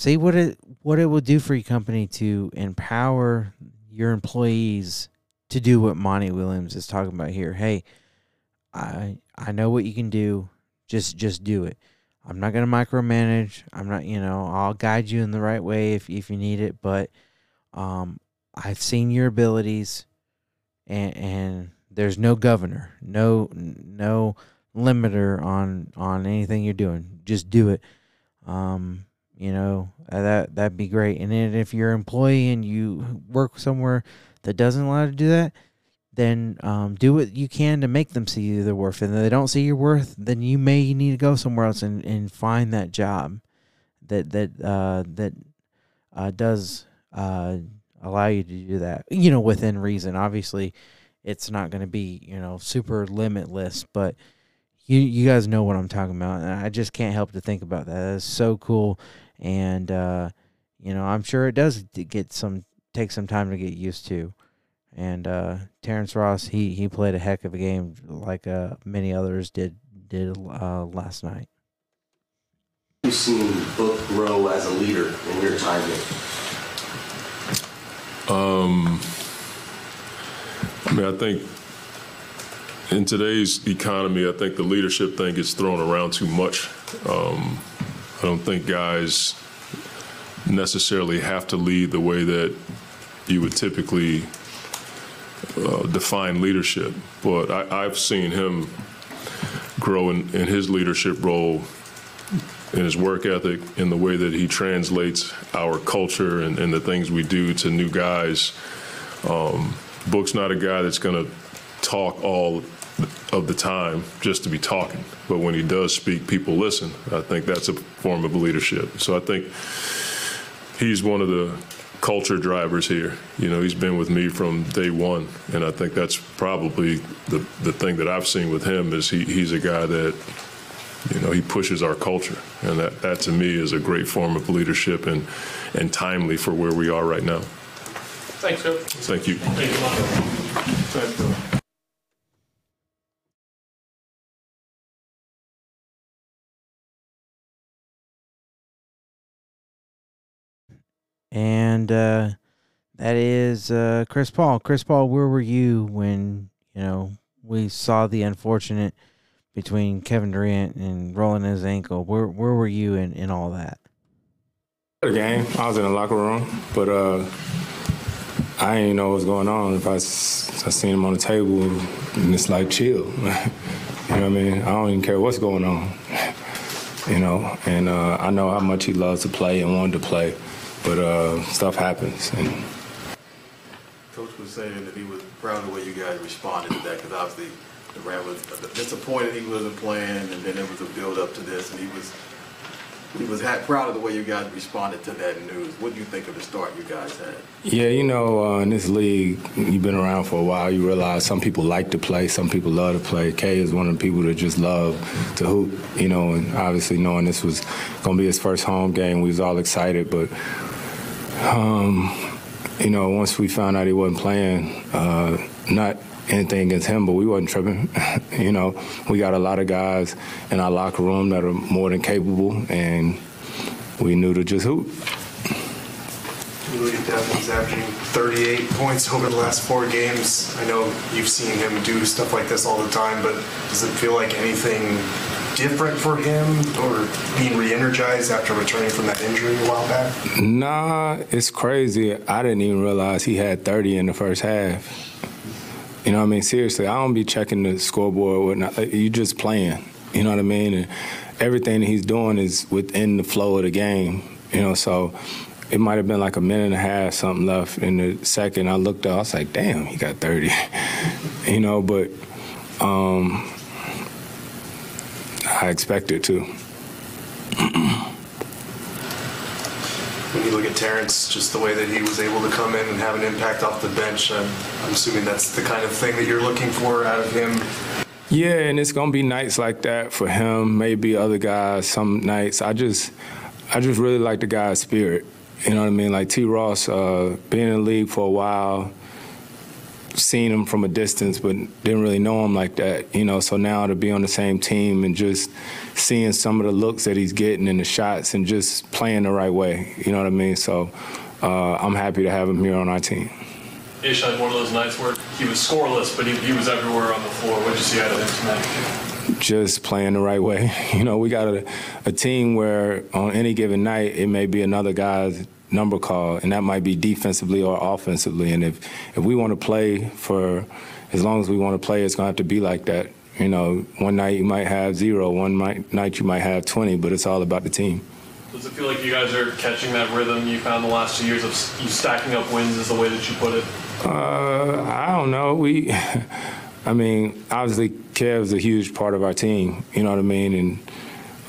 see what it what it will do for your company to empower your employees to do what Monty Williams is talking about here. Hey, I I know what you can do. Just just do it. I'm not gonna micromanage. I'm not you know I'll guide you in the right way if if you need it. But um, I've seen your abilities, and and there's no governor, no no limiter on on anything you're doing. Just do it. Um, you know uh, that that'd be great. And then if you're an employee and you work somewhere that doesn't allow you to do that then um, do what you can to make them see their worth. And if they don't see your worth then you may need to go somewhere else and, and find that job that that uh, that uh, does uh, allow you to do that you know within reason. Obviously it's not going to be you know super limitless but you you guys know what I'm talking about and I just can't help to think about that. That's so cool and uh, you know I'm sure it does get some take some time to get used to. And uh, Terrence Ross, he he played a heck of a game, like uh, many others did did uh, last night. You've seen Book grow as a leader in your time here. Um, I mean, I think in today's economy, I think the leadership thing gets thrown around too much. Um, I don't think guys necessarily have to lead the way that you would typically uh, define leadership. But I, I've seen him grow in, in his leadership role in his work ethic, in the way that he translates our culture and, and the things we do to new guys. Um, Book's not a guy that's going to talk all of the time just to be talking, but when he does speak, people listen. I think that's a form of leadership. So I think he's one of the culture drivers here. You know, he's been with me from day one, and I think that's probably the the thing that I've seen with him is he, he's a guy that you know he pushes our culture, and that that to me is a great form of leadership and and timely for where we are right now. Thanks, Coach. Thank you. Thank you, and uh, that is uh, Chris Paul. Chris Paul, where were you when you know we saw the unfortunate between Kevin Durant and rolling his ankle? Where where were you in, in all that? The game, I was in the locker room, but uh, I didn't know what was going on. If I, I seen him on the table, and it's like chill. you know what I mean? I don't even care what's going on. you know, and uh, I know how much he loves to play and wanted to play but uh, stuff happens. And Coach was saying that he was proud of the way you guys responded to that because obviously the was disappointed he wasn't playing, and then there was a build up to this, and he was he was proud of the way you guys responded to that news. What do you think of the start you guys had? Yeah, you know, uh, in this league, you've been around for a while. You realize some people like to play, some people love to play. Kay is one of the people that just love to hoop. You know, and obviously knowing this was going to be his first home game, we was all excited, but um, you know, once we found out he wasn't playing, uh, not anything against him, but we wasn't tripping. you know, we got a lot of guys in our locker room that are more than capable, and we knew to just hoop. Willie Devlin's averaging 38 points over the last four games. I know you've seen him do stuff like this all the time, but does it feel like anything different for him or being re-energized after returning from that injury a while back? Nah, it's crazy. I didn't even realize he had 30 in the first half. You know what I mean? Seriously, I don't be checking the scoreboard. Whatnot. You just playing. You know what I mean? And everything he's doing is within the flow of the game. You know, so it might have been like a minute and a half, something left in the second. I looked up, I was like, damn, he got 30. you know, but um, I expect it to. when you look at Terrence, just the way that he was able to come in and have an impact off the bench, I'm, I'm assuming that's the kind of thing that you're looking for out of him. Yeah, and it's gonna be nights like that for him. Maybe other guys. Some nights, I just, I just really like the guy's spirit. You know what I mean? Like T. Ross, uh, being in the league for a while, seen him from a distance, but didn't really know him like that, you know. So now to be on the same team and just seeing some of the looks that he's getting and the shots and just playing the right way, you know what I mean. So uh, I'm happy to have him here on our team. Ish had one of those nights where he was scoreless, but he, he was everywhere on the floor. What did you see out of him tonight? Just playing the right way. You know, we got a, a team where on any given night it may be another guy's number call, and that might be defensively or offensively. And if if we want to play for as long as we want to play, it's gonna have to be like that. You know, one night you might have zero, one might, night you might have 20, but it's all about the team. Does it feel like you guys are catching that rhythm you found the last two years of you stacking up wins? Is the way that you put it? Uh, I don't know. We, I mean, obviously Kev's a huge part of our team. You know what I mean, and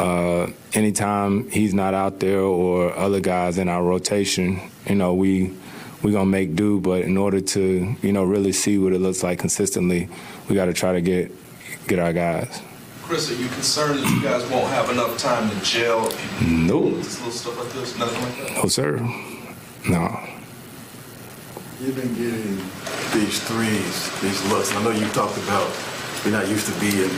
uh, anytime he's not out there or other guys in our rotation, you know, we we gonna make do. But in order to you know really see what it looks like consistently, we got to try to get get our guys. Chris, are you concerned that you guys won't have enough time to gel? Nope. Just little stuff like this, nothing like that. No, sir. No. You've been getting these threes, these looks. I know you talked about you're not used to being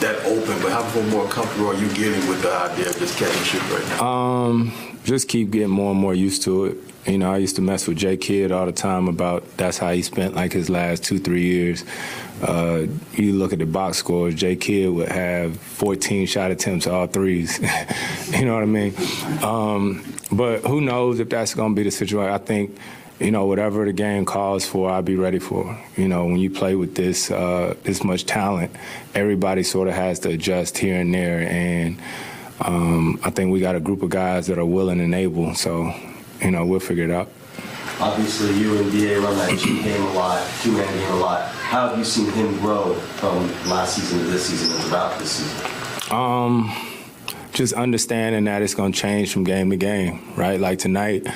that open, but how more comfortable are you getting with the idea of just catching shoot right now? Um, just keep getting more and more used to it. You know, I used to mess with Jay Kidd all the time about that's how he spent like his last two, three years. Uh, you look at the box scores, Jay Kidd would have 14 shot attempts, all threes. you know what I mean? Um, but who knows if that's going to be the situation? I think, you know, whatever the game calls for, I'll be ready for. You know, when you play with this uh, this much talent, everybody sort of has to adjust here and there, and um, I think we got a group of guys that are willing and able. So, you know, we'll figure it out. Obviously, you and Da run that two game a lot, two man game a lot. How have you seen him grow from last season to this season and throughout this season? Um, just understanding that it's going to change from game to game, right? Like tonight,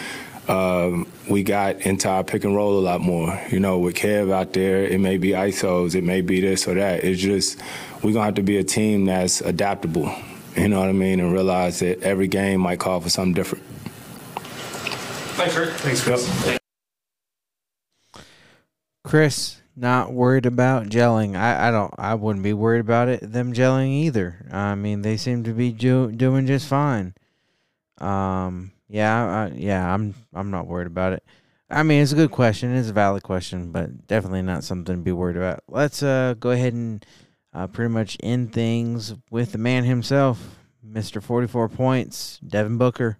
um, we got into our pick and roll a lot more. You know, with Kev out there, it may be ISOs, it may be this or that. It's just we're gonna have to be a team that's adaptable. You know what I mean, and realize that every game might call for something different. Thanks, Rick. Thanks, Chris. Chris, not worried about gelling. I, I don't. I wouldn't be worried about it. Them gelling either. I mean, they seem to be do, doing just fine. Um. Yeah. I, yeah. I'm. I'm not worried about it. I mean, it's a good question. It's a valid question, but definitely not something to be worried about. Let's uh go ahead and uh, pretty much end things with the man himself, Forty Four Points, Devin Booker.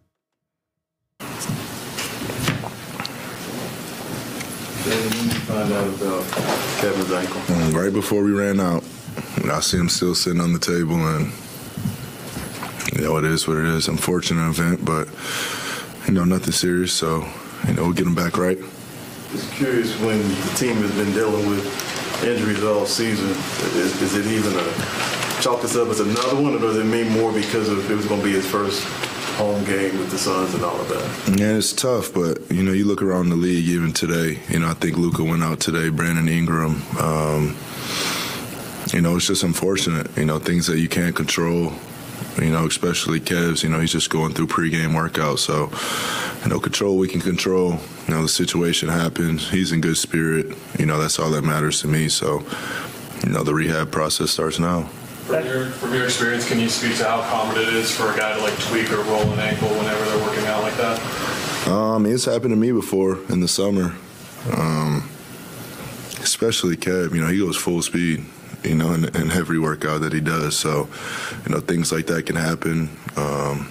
Mm, Right before we ran out, I see him still sitting on the table, and you know it is what it is. Unfortunate event, but you know nothing serious. So you know we'll get him back right. Just curious when the team has been dealing with injuries all season, is, is it even a chalk this up as another one, or does it mean more because of it was going to be his first home game with the Suns and all of that? Yeah, it's tough, but you know, you look around the league even today. You know, I think Luka went out today. Brandon Ingram. Um, you know, it's just unfortunate. You know, things that you can't control. You know, especially Kev's. You know, he's just going through pregame workouts. So, you know, control we can control. You know, the situation happens. He's in good spirit. You know, that's all that matters to me. So, you know, the rehab process starts now. From your, from your experience, can you speak to how common it is for a guy to like tweak or roll an ankle whenever they're working out like that? Um, it's happened to me before in the summer. Um, especially Kev, you know, he goes full speed, you know, in, in every workout that he does. So, you know, things like that can happen. Um,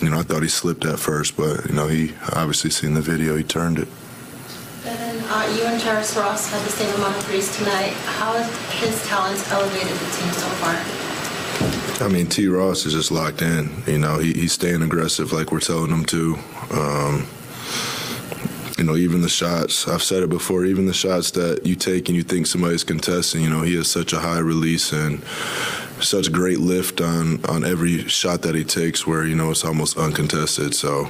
you know, I thought he slipped at first, but, you know, he obviously seen the video, he turned it. Devin, uh, you and Terrence Ross had the same amount of threes tonight. How has his talents elevated the team so far? I mean, T. Ross is just locked in. You know, he, he's staying aggressive like we're telling him to. Um, you know, even the shots, I've said it before, even the shots that you take and you think somebody's contesting, you know, he has such a high release and such great lift on, on every shot that he takes where, you know, it's almost uncontested. So,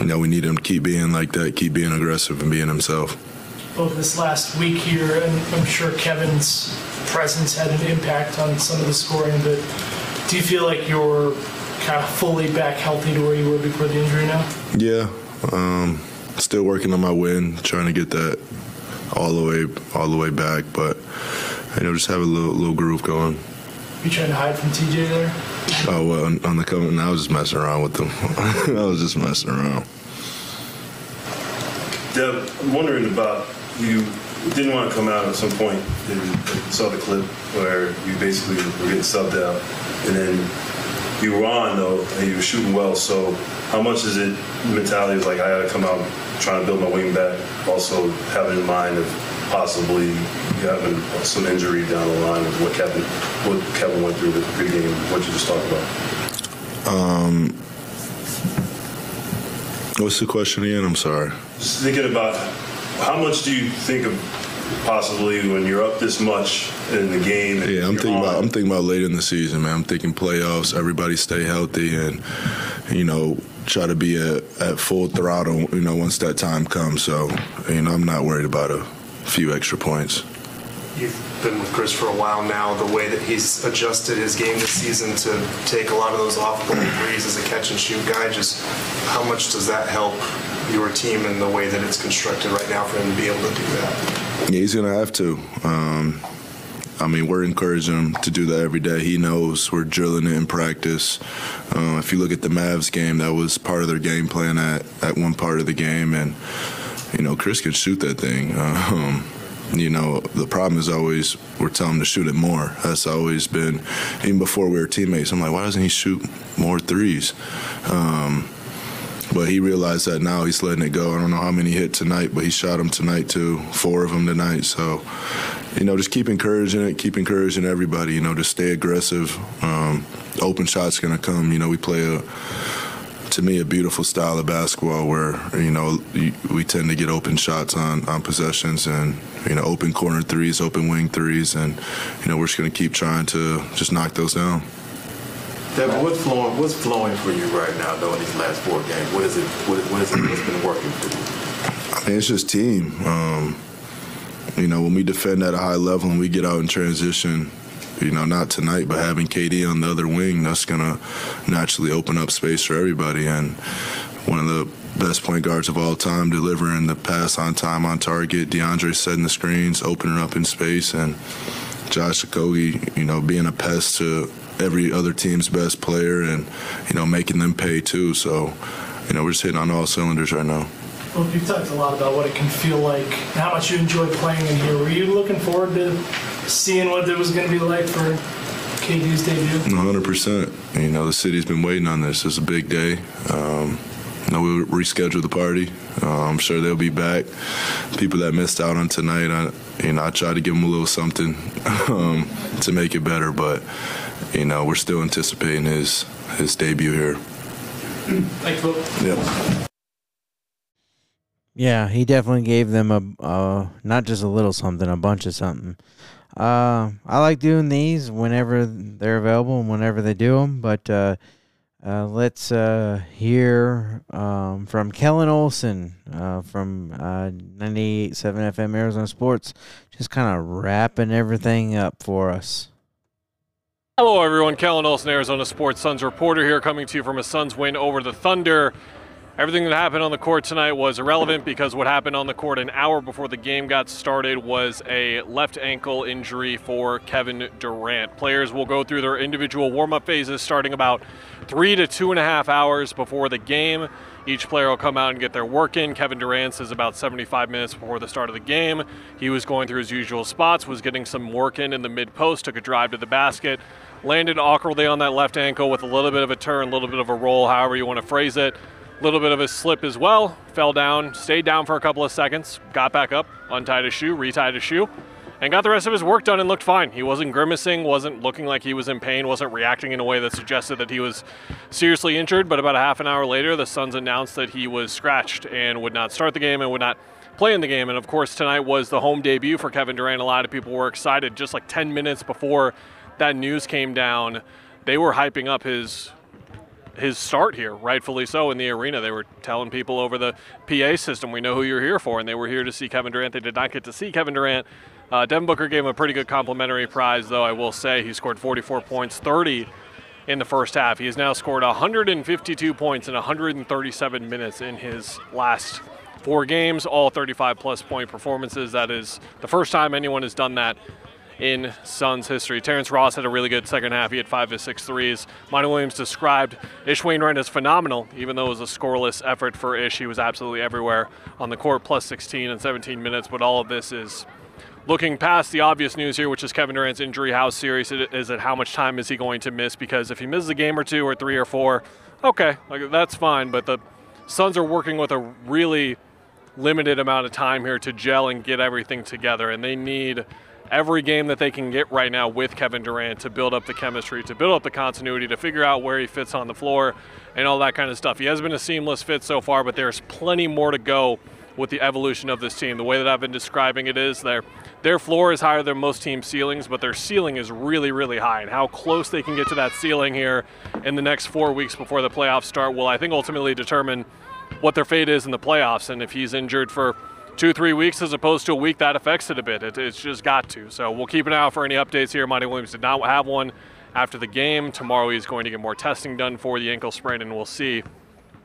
you know, we need him to keep being like that, keep being aggressive and being himself. Over this last week here, and I'm sure Kevin's presence had an impact on some of the scoring, but do you feel like you're kind of fully back healthy to where you were before the injury now? Yeah, um, still working on my win, trying to get that all the way all the way back, but you know, just have a little little groove going. You trying to hide from TJ there? Oh well, on, on the coming, I was just messing around with them. I was just messing around. Deb, I'm wondering about you didn't want to come out at some point. point and saw the clip where you basically were getting subbed out, and then you were on though and you were shooting well. So how much is it mentality is like I got to come out trying to build my wing back, also having in mind of possibly having some injury down the line with what Kevin what Kevin went through with the pregame, what you just talked about. Um, what's the question again? I'm sorry. Just thinking about how much do you think of possibly when you're up this much in the game? Yeah, I'm thinking on- about I'm thinking about late in the season, man. I'm thinking playoffs. Everybody stay healthy and you know try to be at, at full throttle. You know once that time comes. So you know I'm not worried about a few extra points. You've been with Chris for a while now. The way that he's adjusted his game this season to take a lot of those off-ball threes as a catch and shoot guy, just how much does that help your team and the way that it's constructed right now for him to be able to do that? Yeah, he's gonna have to. Um, I mean, we're encouraging him to do that every day. He knows we're drilling it in practice. Uh, if you look at the Mavs game, that was part of their game plan at, at one part of the game. And, you know, Chris can shoot that thing. Um, you know, the problem is always we're telling him to shoot it more. That's always been, even before we were teammates, I'm like, why doesn't he shoot more threes? Um, but he realized that now he's letting it go. I don't know how many hit tonight, but he shot them tonight too, four of them tonight. So, you know, just keep encouraging it, keep encouraging everybody. You know, just stay aggressive. Um, open shots gonna come. You know, we play a to me a beautiful style of basketball where you know we tend to get open shots on on possessions and you know open corner threes, open wing threes, and you know we're just going to keep trying to just knock those down. Devin, what's flowing? What's flowing for you right now, though, in these last four games? What is it? What, what is it? What's been working for you? I mean, it's just team. Um, you know, when we defend at a high level and we get out in transition, you know, not tonight, but having KD on the other wing, that's going to naturally open up space for everybody. And one of the best point guards of all time, delivering the pass on time, on target. DeAndre setting the screens, opening up in space, and Josh Okogie, you know, being a pest to every other team's best player, and you know, making them pay too. So, you know, we're just hitting on all cylinders right now. Well, you've talked a lot about what it can feel like, how much you enjoy playing in here. Were you looking forward to seeing what it was going to be like for KD's debut? 100%. You know, the city's been waiting on this. It's a big day. Um, you know, we'll reschedule the party. Uh, I'm sure they'll be back. People that missed out on tonight, I, you know, I tried to give them a little something um, to make it better, but you know, we're still anticipating his his debut here. Thanks, Luke. Yeah. Yeah, he definitely gave them a uh, not just a little something, a bunch of something. Uh, I like doing these whenever they're available and whenever they do them. But uh, uh, let's uh, hear um, from Kellen Olson uh, from uh, 98.7 FM Arizona Sports, just kind of wrapping everything up for us. Hello, everyone. Kellen Olson, Arizona Sports Suns reporter here, coming to you from a Suns win over the Thunder. Everything that happened on the court tonight was irrelevant because what happened on the court an hour before the game got started was a left ankle injury for Kevin Durant. Players will go through their individual warm up phases starting about three to two and a half hours before the game. Each player will come out and get their work in. Kevin Durant's is about 75 minutes before the start of the game. He was going through his usual spots, was getting some work in in the mid post, took a drive to the basket, landed awkwardly on that left ankle with a little bit of a turn, a little bit of a roll, however you want to phrase it little bit of a slip as well. Fell down, stayed down for a couple of seconds, got back up, untied his shoe, retied his shoe, and got the rest of his work done and looked fine. He wasn't grimacing, wasn't looking like he was in pain, wasn't reacting in a way that suggested that he was seriously injured. But about a half an hour later, the Suns announced that he was scratched and would not start the game and would not play in the game. And of course, tonight was the home debut for Kevin Durant. A lot of people were excited just like 10 minutes before that news came down. They were hyping up his his start here, rightfully so, in the arena. They were telling people over the PA system, we know who you're here for, and they were here to see Kevin Durant. They did not get to see Kevin Durant. Uh, Devin Booker gave him a pretty good complimentary prize, though, I will say. He scored 44 points, 30 in the first half. He has now scored 152 points in 137 minutes in his last four games, all 35 plus point performances. That is the first time anyone has done that in Suns history. Terrence Ross had a really good second half. He had five of six threes. Monty Williams described Ish Wainwright as phenomenal, even though it was a scoreless effort for Ish. He was absolutely everywhere on the court, plus 16 and 17 minutes. But all of this is looking past the obvious news here, which is Kevin Durant's injury. How serious is it? How much time is he going to miss? Because if he misses a game or two or three or four, okay, like, that's fine. But the Suns are working with a really limited amount of time here to gel and get everything together, and they need – every game that they can get right now with Kevin Durant to build up the chemistry, to build up the continuity, to figure out where he fits on the floor, and all that kind of stuff. He has been a seamless fit so far, but there's plenty more to go with the evolution of this team. The way that I've been describing it is their their floor is higher than most team ceilings, but their ceiling is really, really high. And how close they can get to that ceiling here in the next four weeks before the playoffs start will, I think, ultimately determine what their fate is in the playoffs. And if he's injured for two, three weeks as opposed to a week, that affects it a bit. It, it's just got to. So we'll keep an eye out for any updates here. Monty Williams did not have one after the game. Tomorrow he's going to get more testing done for the ankle sprain, and we'll see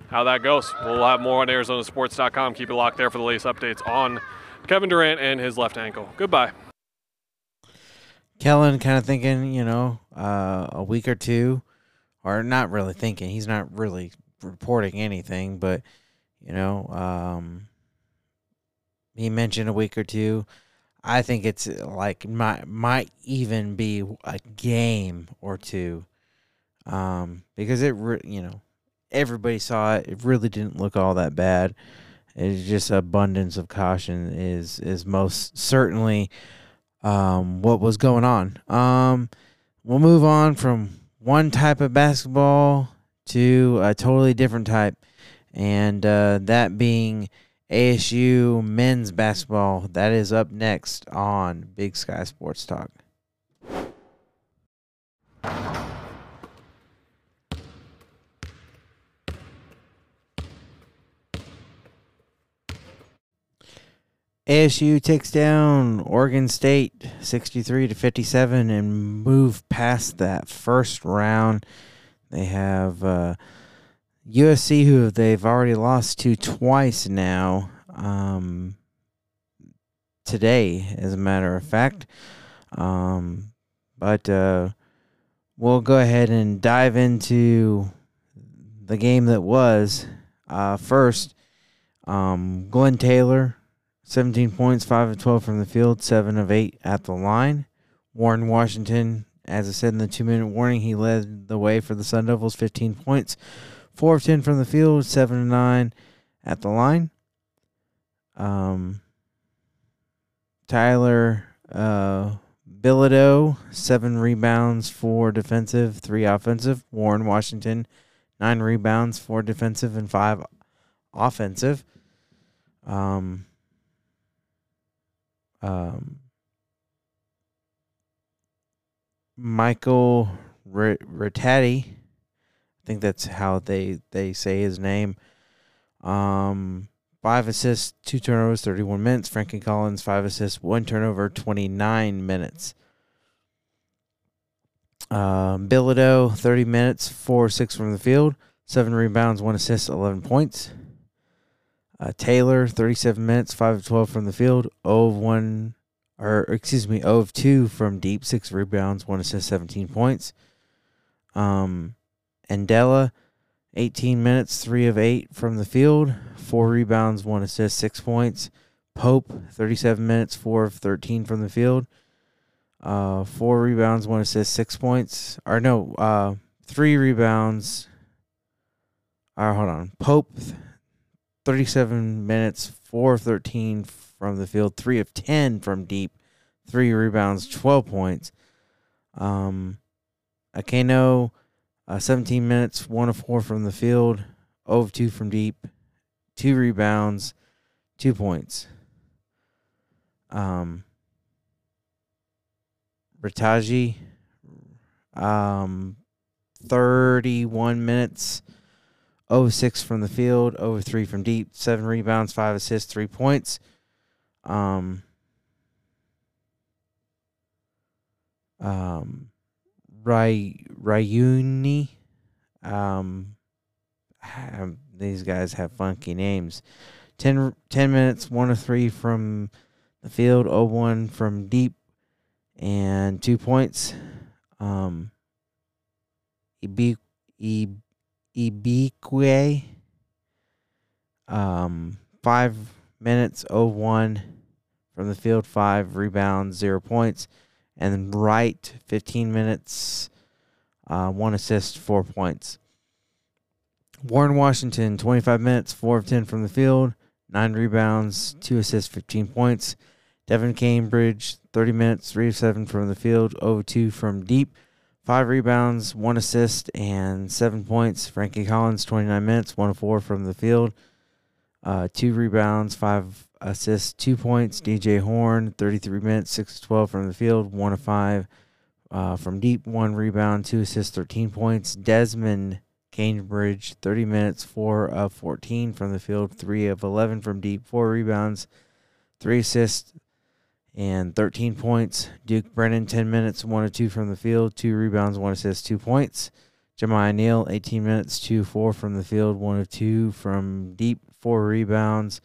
how that goes. We'll have more on ArizonaSports.com. Keep it locked there for the latest updates on Kevin Durant and his left ankle. Goodbye. Kellen kind of thinking, you know, uh, a week or two, or not really thinking. He's not really reporting anything, but you know, um, he mentioned a week or two. I think it's like might might even be a game or two, um, because it re- you know everybody saw it. It really didn't look all that bad. It's just abundance of caution is is most certainly um, what was going on. Um, we'll move on from one type of basketball to a totally different type, and uh, that being ASU men's basketball. That is up next on Big Sky Sports Talk. ASU takes down Oregon State 63 to 57 and move past that first round. They have uh, USC, who they've already lost to twice now, um, today, as a matter of fact. Um, but uh, we'll go ahead and dive into the game that was. Uh, first, um, Glenn Taylor 17 points, 5 of 12 from the field, 7 of 8 at the line. Warren Washington, as I said in the two minute warning, he led the way for the Sun Devils, 15 points, 4 of 10 from the field, 7 of 9 at the line. Um, Tyler uh, Bilodeau, 7 rebounds, 4 defensive, 3 offensive. Warren Washington, 9 rebounds, 4 defensive, and 5 offensive. Um, um, Michael Rattati. I think that's how they, they say his name. Um, five assists, two turnovers, 31 minutes. Frankie Collins, five assists, one turnover, 29 minutes. Um, Bilodeau, 30 minutes, four six from the field, seven rebounds, one assist, 11 points. Uh, Taylor, 37 minutes, 5 of 12 from the field, 0 of 1, or excuse me, 0 of 2 from deep, 6 rebounds, 1 assist, 17 points. Um, Andela, 18 minutes, 3 of 8 from the field, 4 rebounds, 1 assist, 6 points. Pope, 37 minutes, 4 of 13 from the field, uh, 4 rebounds, 1 assist, 6 points. Or no, uh, 3 rebounds. Or hold on. Pope, 37 minutes, 4 of 13 from the field, 3 of 10 from deep, 3 rebounds, 12 points. Um, Akanno, uh, 17 minutes, 1 of 4 from the field, 0 of 2 from deep, 2 rebounds, 2 points. Um, um, 31 minutes, 0 6 from the field, 0 3 from deep, 7 rebounds, 5 assists, 3 points. Um, um, Ray, Rayuni, um, these guys have funky names. 10, 10 minutes, 1 of 3 from the field, 0 1 from deep, and 2 points. Um, Ibi, Ibi, Ibique. Um, five minutes, 01 from the field, five rebounds, zero points. And Wright, 15 minutes, uh, one assist, four points. Warren Washington, 25 minutes, four of 10 from the field, nine rebounds, two assists, 15 points. Devan Cambridge, 30 minutes, three of seven from the field, 0 2 from deep. Five rebounds, one assist, and seven points. Frankie Collins, 29 minutes, one of four from the field. Uh, two rebounds, five assists, two points. DJ Horn, 33 minutes, 6 of 12 from the field, one of five uh, from deep, one rebound, two assists, 13 points. Desmond Cambridge, 30 minutes, four of 14 from the field, three of 11 from deep, four rebounds, three assists, and 13 points. Duke Brennan, 10 minutes, 1 or 2 from the field, 2 rebounds, 1 assist, 2 points. Jamiya Neal, 18 minutes, 2 4 from the field, 1 of 2 from deep, 4 rebounds,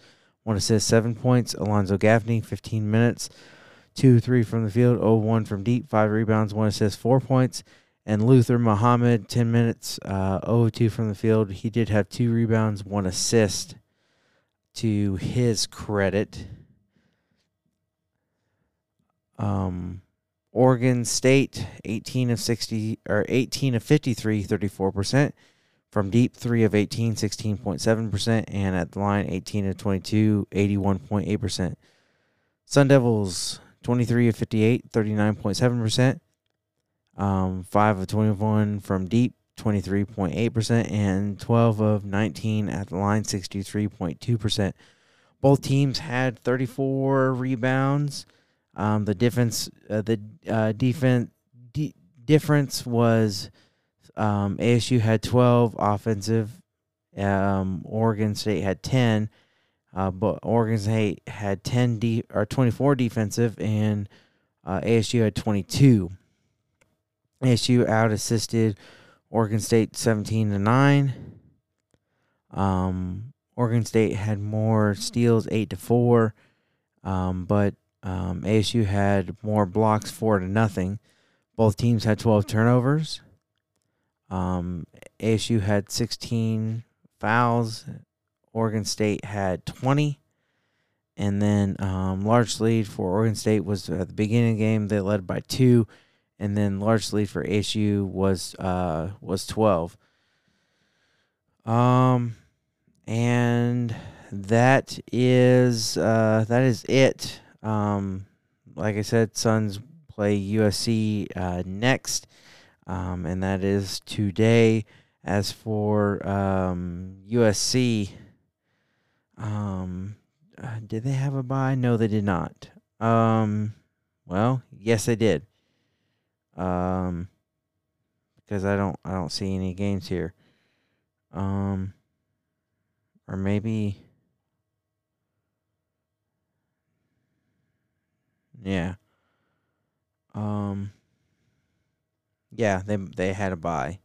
1 assist, 7 points. Alonzo Gaffney, 15 minutes, 2 3 from the field, 0 1 from deep, 5 rebounds, 1 assist, 4 points. And Luther Muhammad, 10 minutes, uh, 0 2 from the field. He did have 2 rebounds, 1 assist to his credit. Um, Oregon State, 18 of 60 or 18 of 53, 34%. From deep, 3 of 18, 16.7%. And at the line, 18 of 22, 81.8%. Sun Devils, 23 of 58, 39.7%. Um, 5 of 21 from deep, 23.8%. And 12 of 19 at the line, 63.2%. Both teams had 34 rebounds. Um, the difference, uh, the uh, defense d- difference was um, ASU had 12 offensive. Um, Oregon State had 10, uh, but Oregon State had 10 de- or 24 defensive, and uh, ASU had 22. ASU out assisted Oregon State 17 to 9. Um, Oregon State had more steals, 8 to 4. Um, but um, ASU had more blocks, four to nothing. Both teams had 12 turnovers. Um, ASU had 16 fouls. Oregon State had 20. And then um, large lead for Oregon State was at the beginning of the game. They led by two, and then large lead for ASU was uh, was 12. Um, and that is uh, that is it um, like I said, Suns play USC uh, next, um, and that is today. As for um, USC, um, uh, did they have a bye? No, they did not. Um, well, yes, they did. Um, because I don't, I don't see any games here. Um, or maybe. Yeah. Um. Yeah, they they had a bye.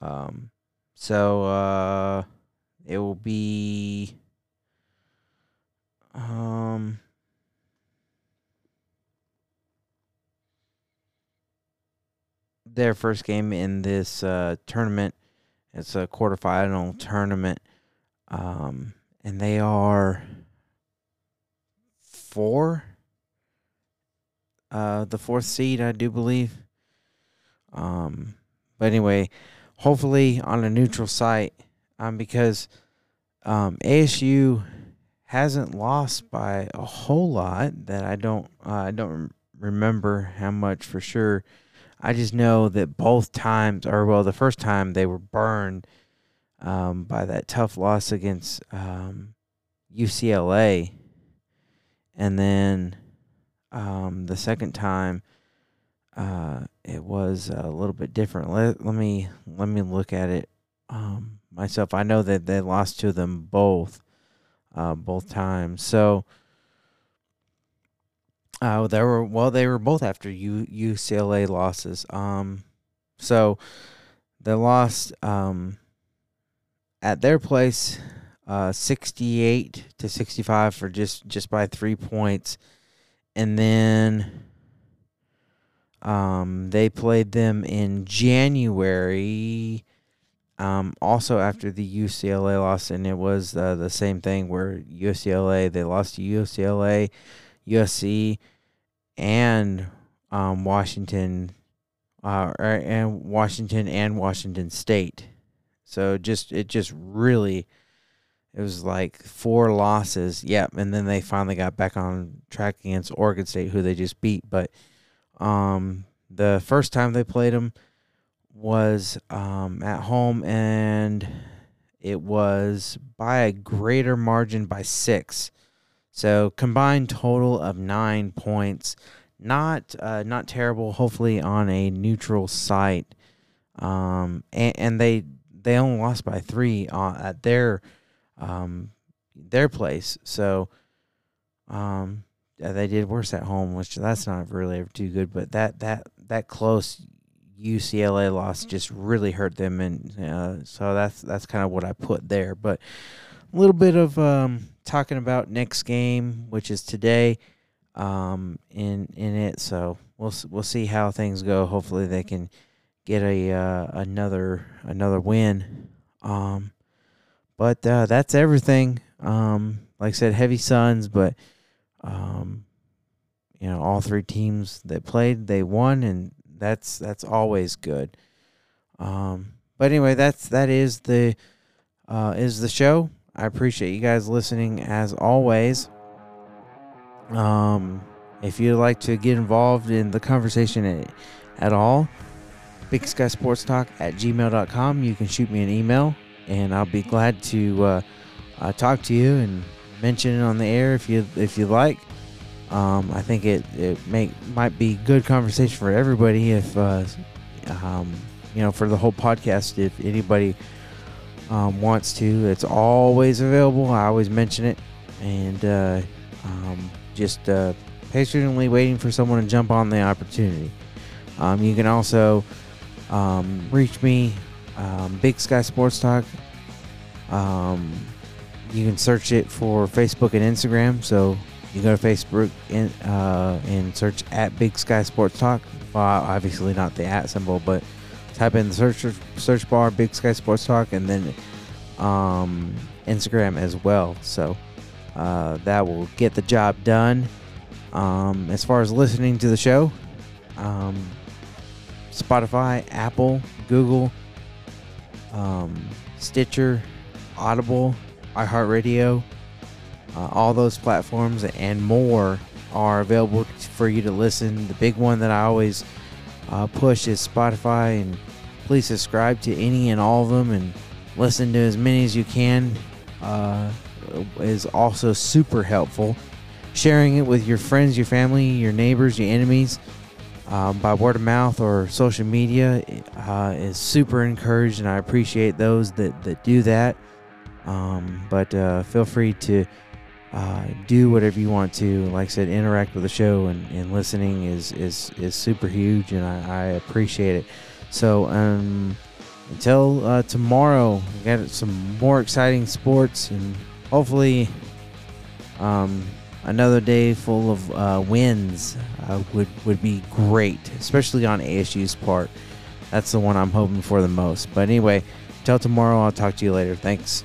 Um. So uh, it will be. Um. Their first game in this uh, tournament. It's a quarterfinal tournament. Um, and they are four uh, the fourth seed, I do believe. Um, but anyway, hopefully on a neutral site, um, because um, ASU hasn't lost by a whole lot that I don't uh, I don't remember how much for sure. I just know that both times, or well, the first time they were burned um, by that tough loss against um, UCLA, and then um, the second time, uh, it was a little bit different. Let, let me let me look at it um, myself. I know that they lost to them both, uh, both times. So, uh, they were well. They were both after U, UCLA losses. Um, so they lost um, at their place, uh, sixty-eight to sixty-five for just just by three points and then um, they played them in January. Um, also after the UCLA loss, and it was uh, the same thing where UCLA they lost to UCLA, USC, and um, Washington, uh, er, and Washington and Washington State. So just it just really it was like four losses. Yep, and then they finally got back on track against Oregon State, who they just beat. But um, the first time they played them was um, at home, and it was by a greater margin by six. So combined total of nine points. Not uh, not terrible. Hopefully on a neutral site. Um, and, and they they only lost by three uh, at their um, their place. So um, they did worse at home, which that's not really ever too good. But that that that close UCLA loss just really hurt them, and uh, so that's that's kind of what I put there. But a little bit of um, talking about next game, which is today. um, in in it. So we'll we'll see how things go. Hopefully they can get a uh, another another win. Um, but uh, that's everything. Um, like I said, heavy Suns, but um, you know all three teams that played they won, and that's that's always good. Um, but anyway, that's that is the uh, is the show. I appreciate you guys listening as always. Um, if you'd like to get involved in the conversation at, at all, Big Sky Sports Talk at gmail.com. You can shoot me an email, and I'll be glad to uh, uh, talk to you and mention it on the air if you if you like. Um, I think it it make might be good conversation for everybody if uh, um, you know for the whole podcast. If anybody um, wants to, it's always available. I always mention it, and uh, um, just uh, patiently waiting for someone to jump on the opportunity. Um, you can also um, reach me, Big Sky Sports Talk. Um, you can search it for Facebook and Instagram. So you go to Facebook and, uh, and search at Big Sky Sports Talk. Well, obviously not the at symbol, but type in the search search bar Big Sky Sports Talk and then um, Instagram as well. So uh, that will get the job done. Um, as far as listening to the show, um, Spotify, Apple, Google, um, Stitcher, Audible, iHeartRadio, uh, all those platforms and more are available for you to listen. The big one that I always uh, push is Spotify, and please subscribe to any and all of them and listen to as many as you can. Uh, is also super helpful. Sharing it with your friends, your family, your neighbors, your enemies um, by word of mouth or social media uh, is super encouraged, and I appreciate those that, that do that. Um, but uh, feel free to uh, do whatever you want to. Like I said, interact with the show and, and listening is, is, is super huge, and I, I appreciate it. So um, until uh, tomorrow, we got some more exciting sports and hopefully um, another day full of uh, wins uh, would would be great, especially on ASU's part. That's the one I'm hoping for the most. But anyway, until tomorrow, I'll talk to you later. Thanks.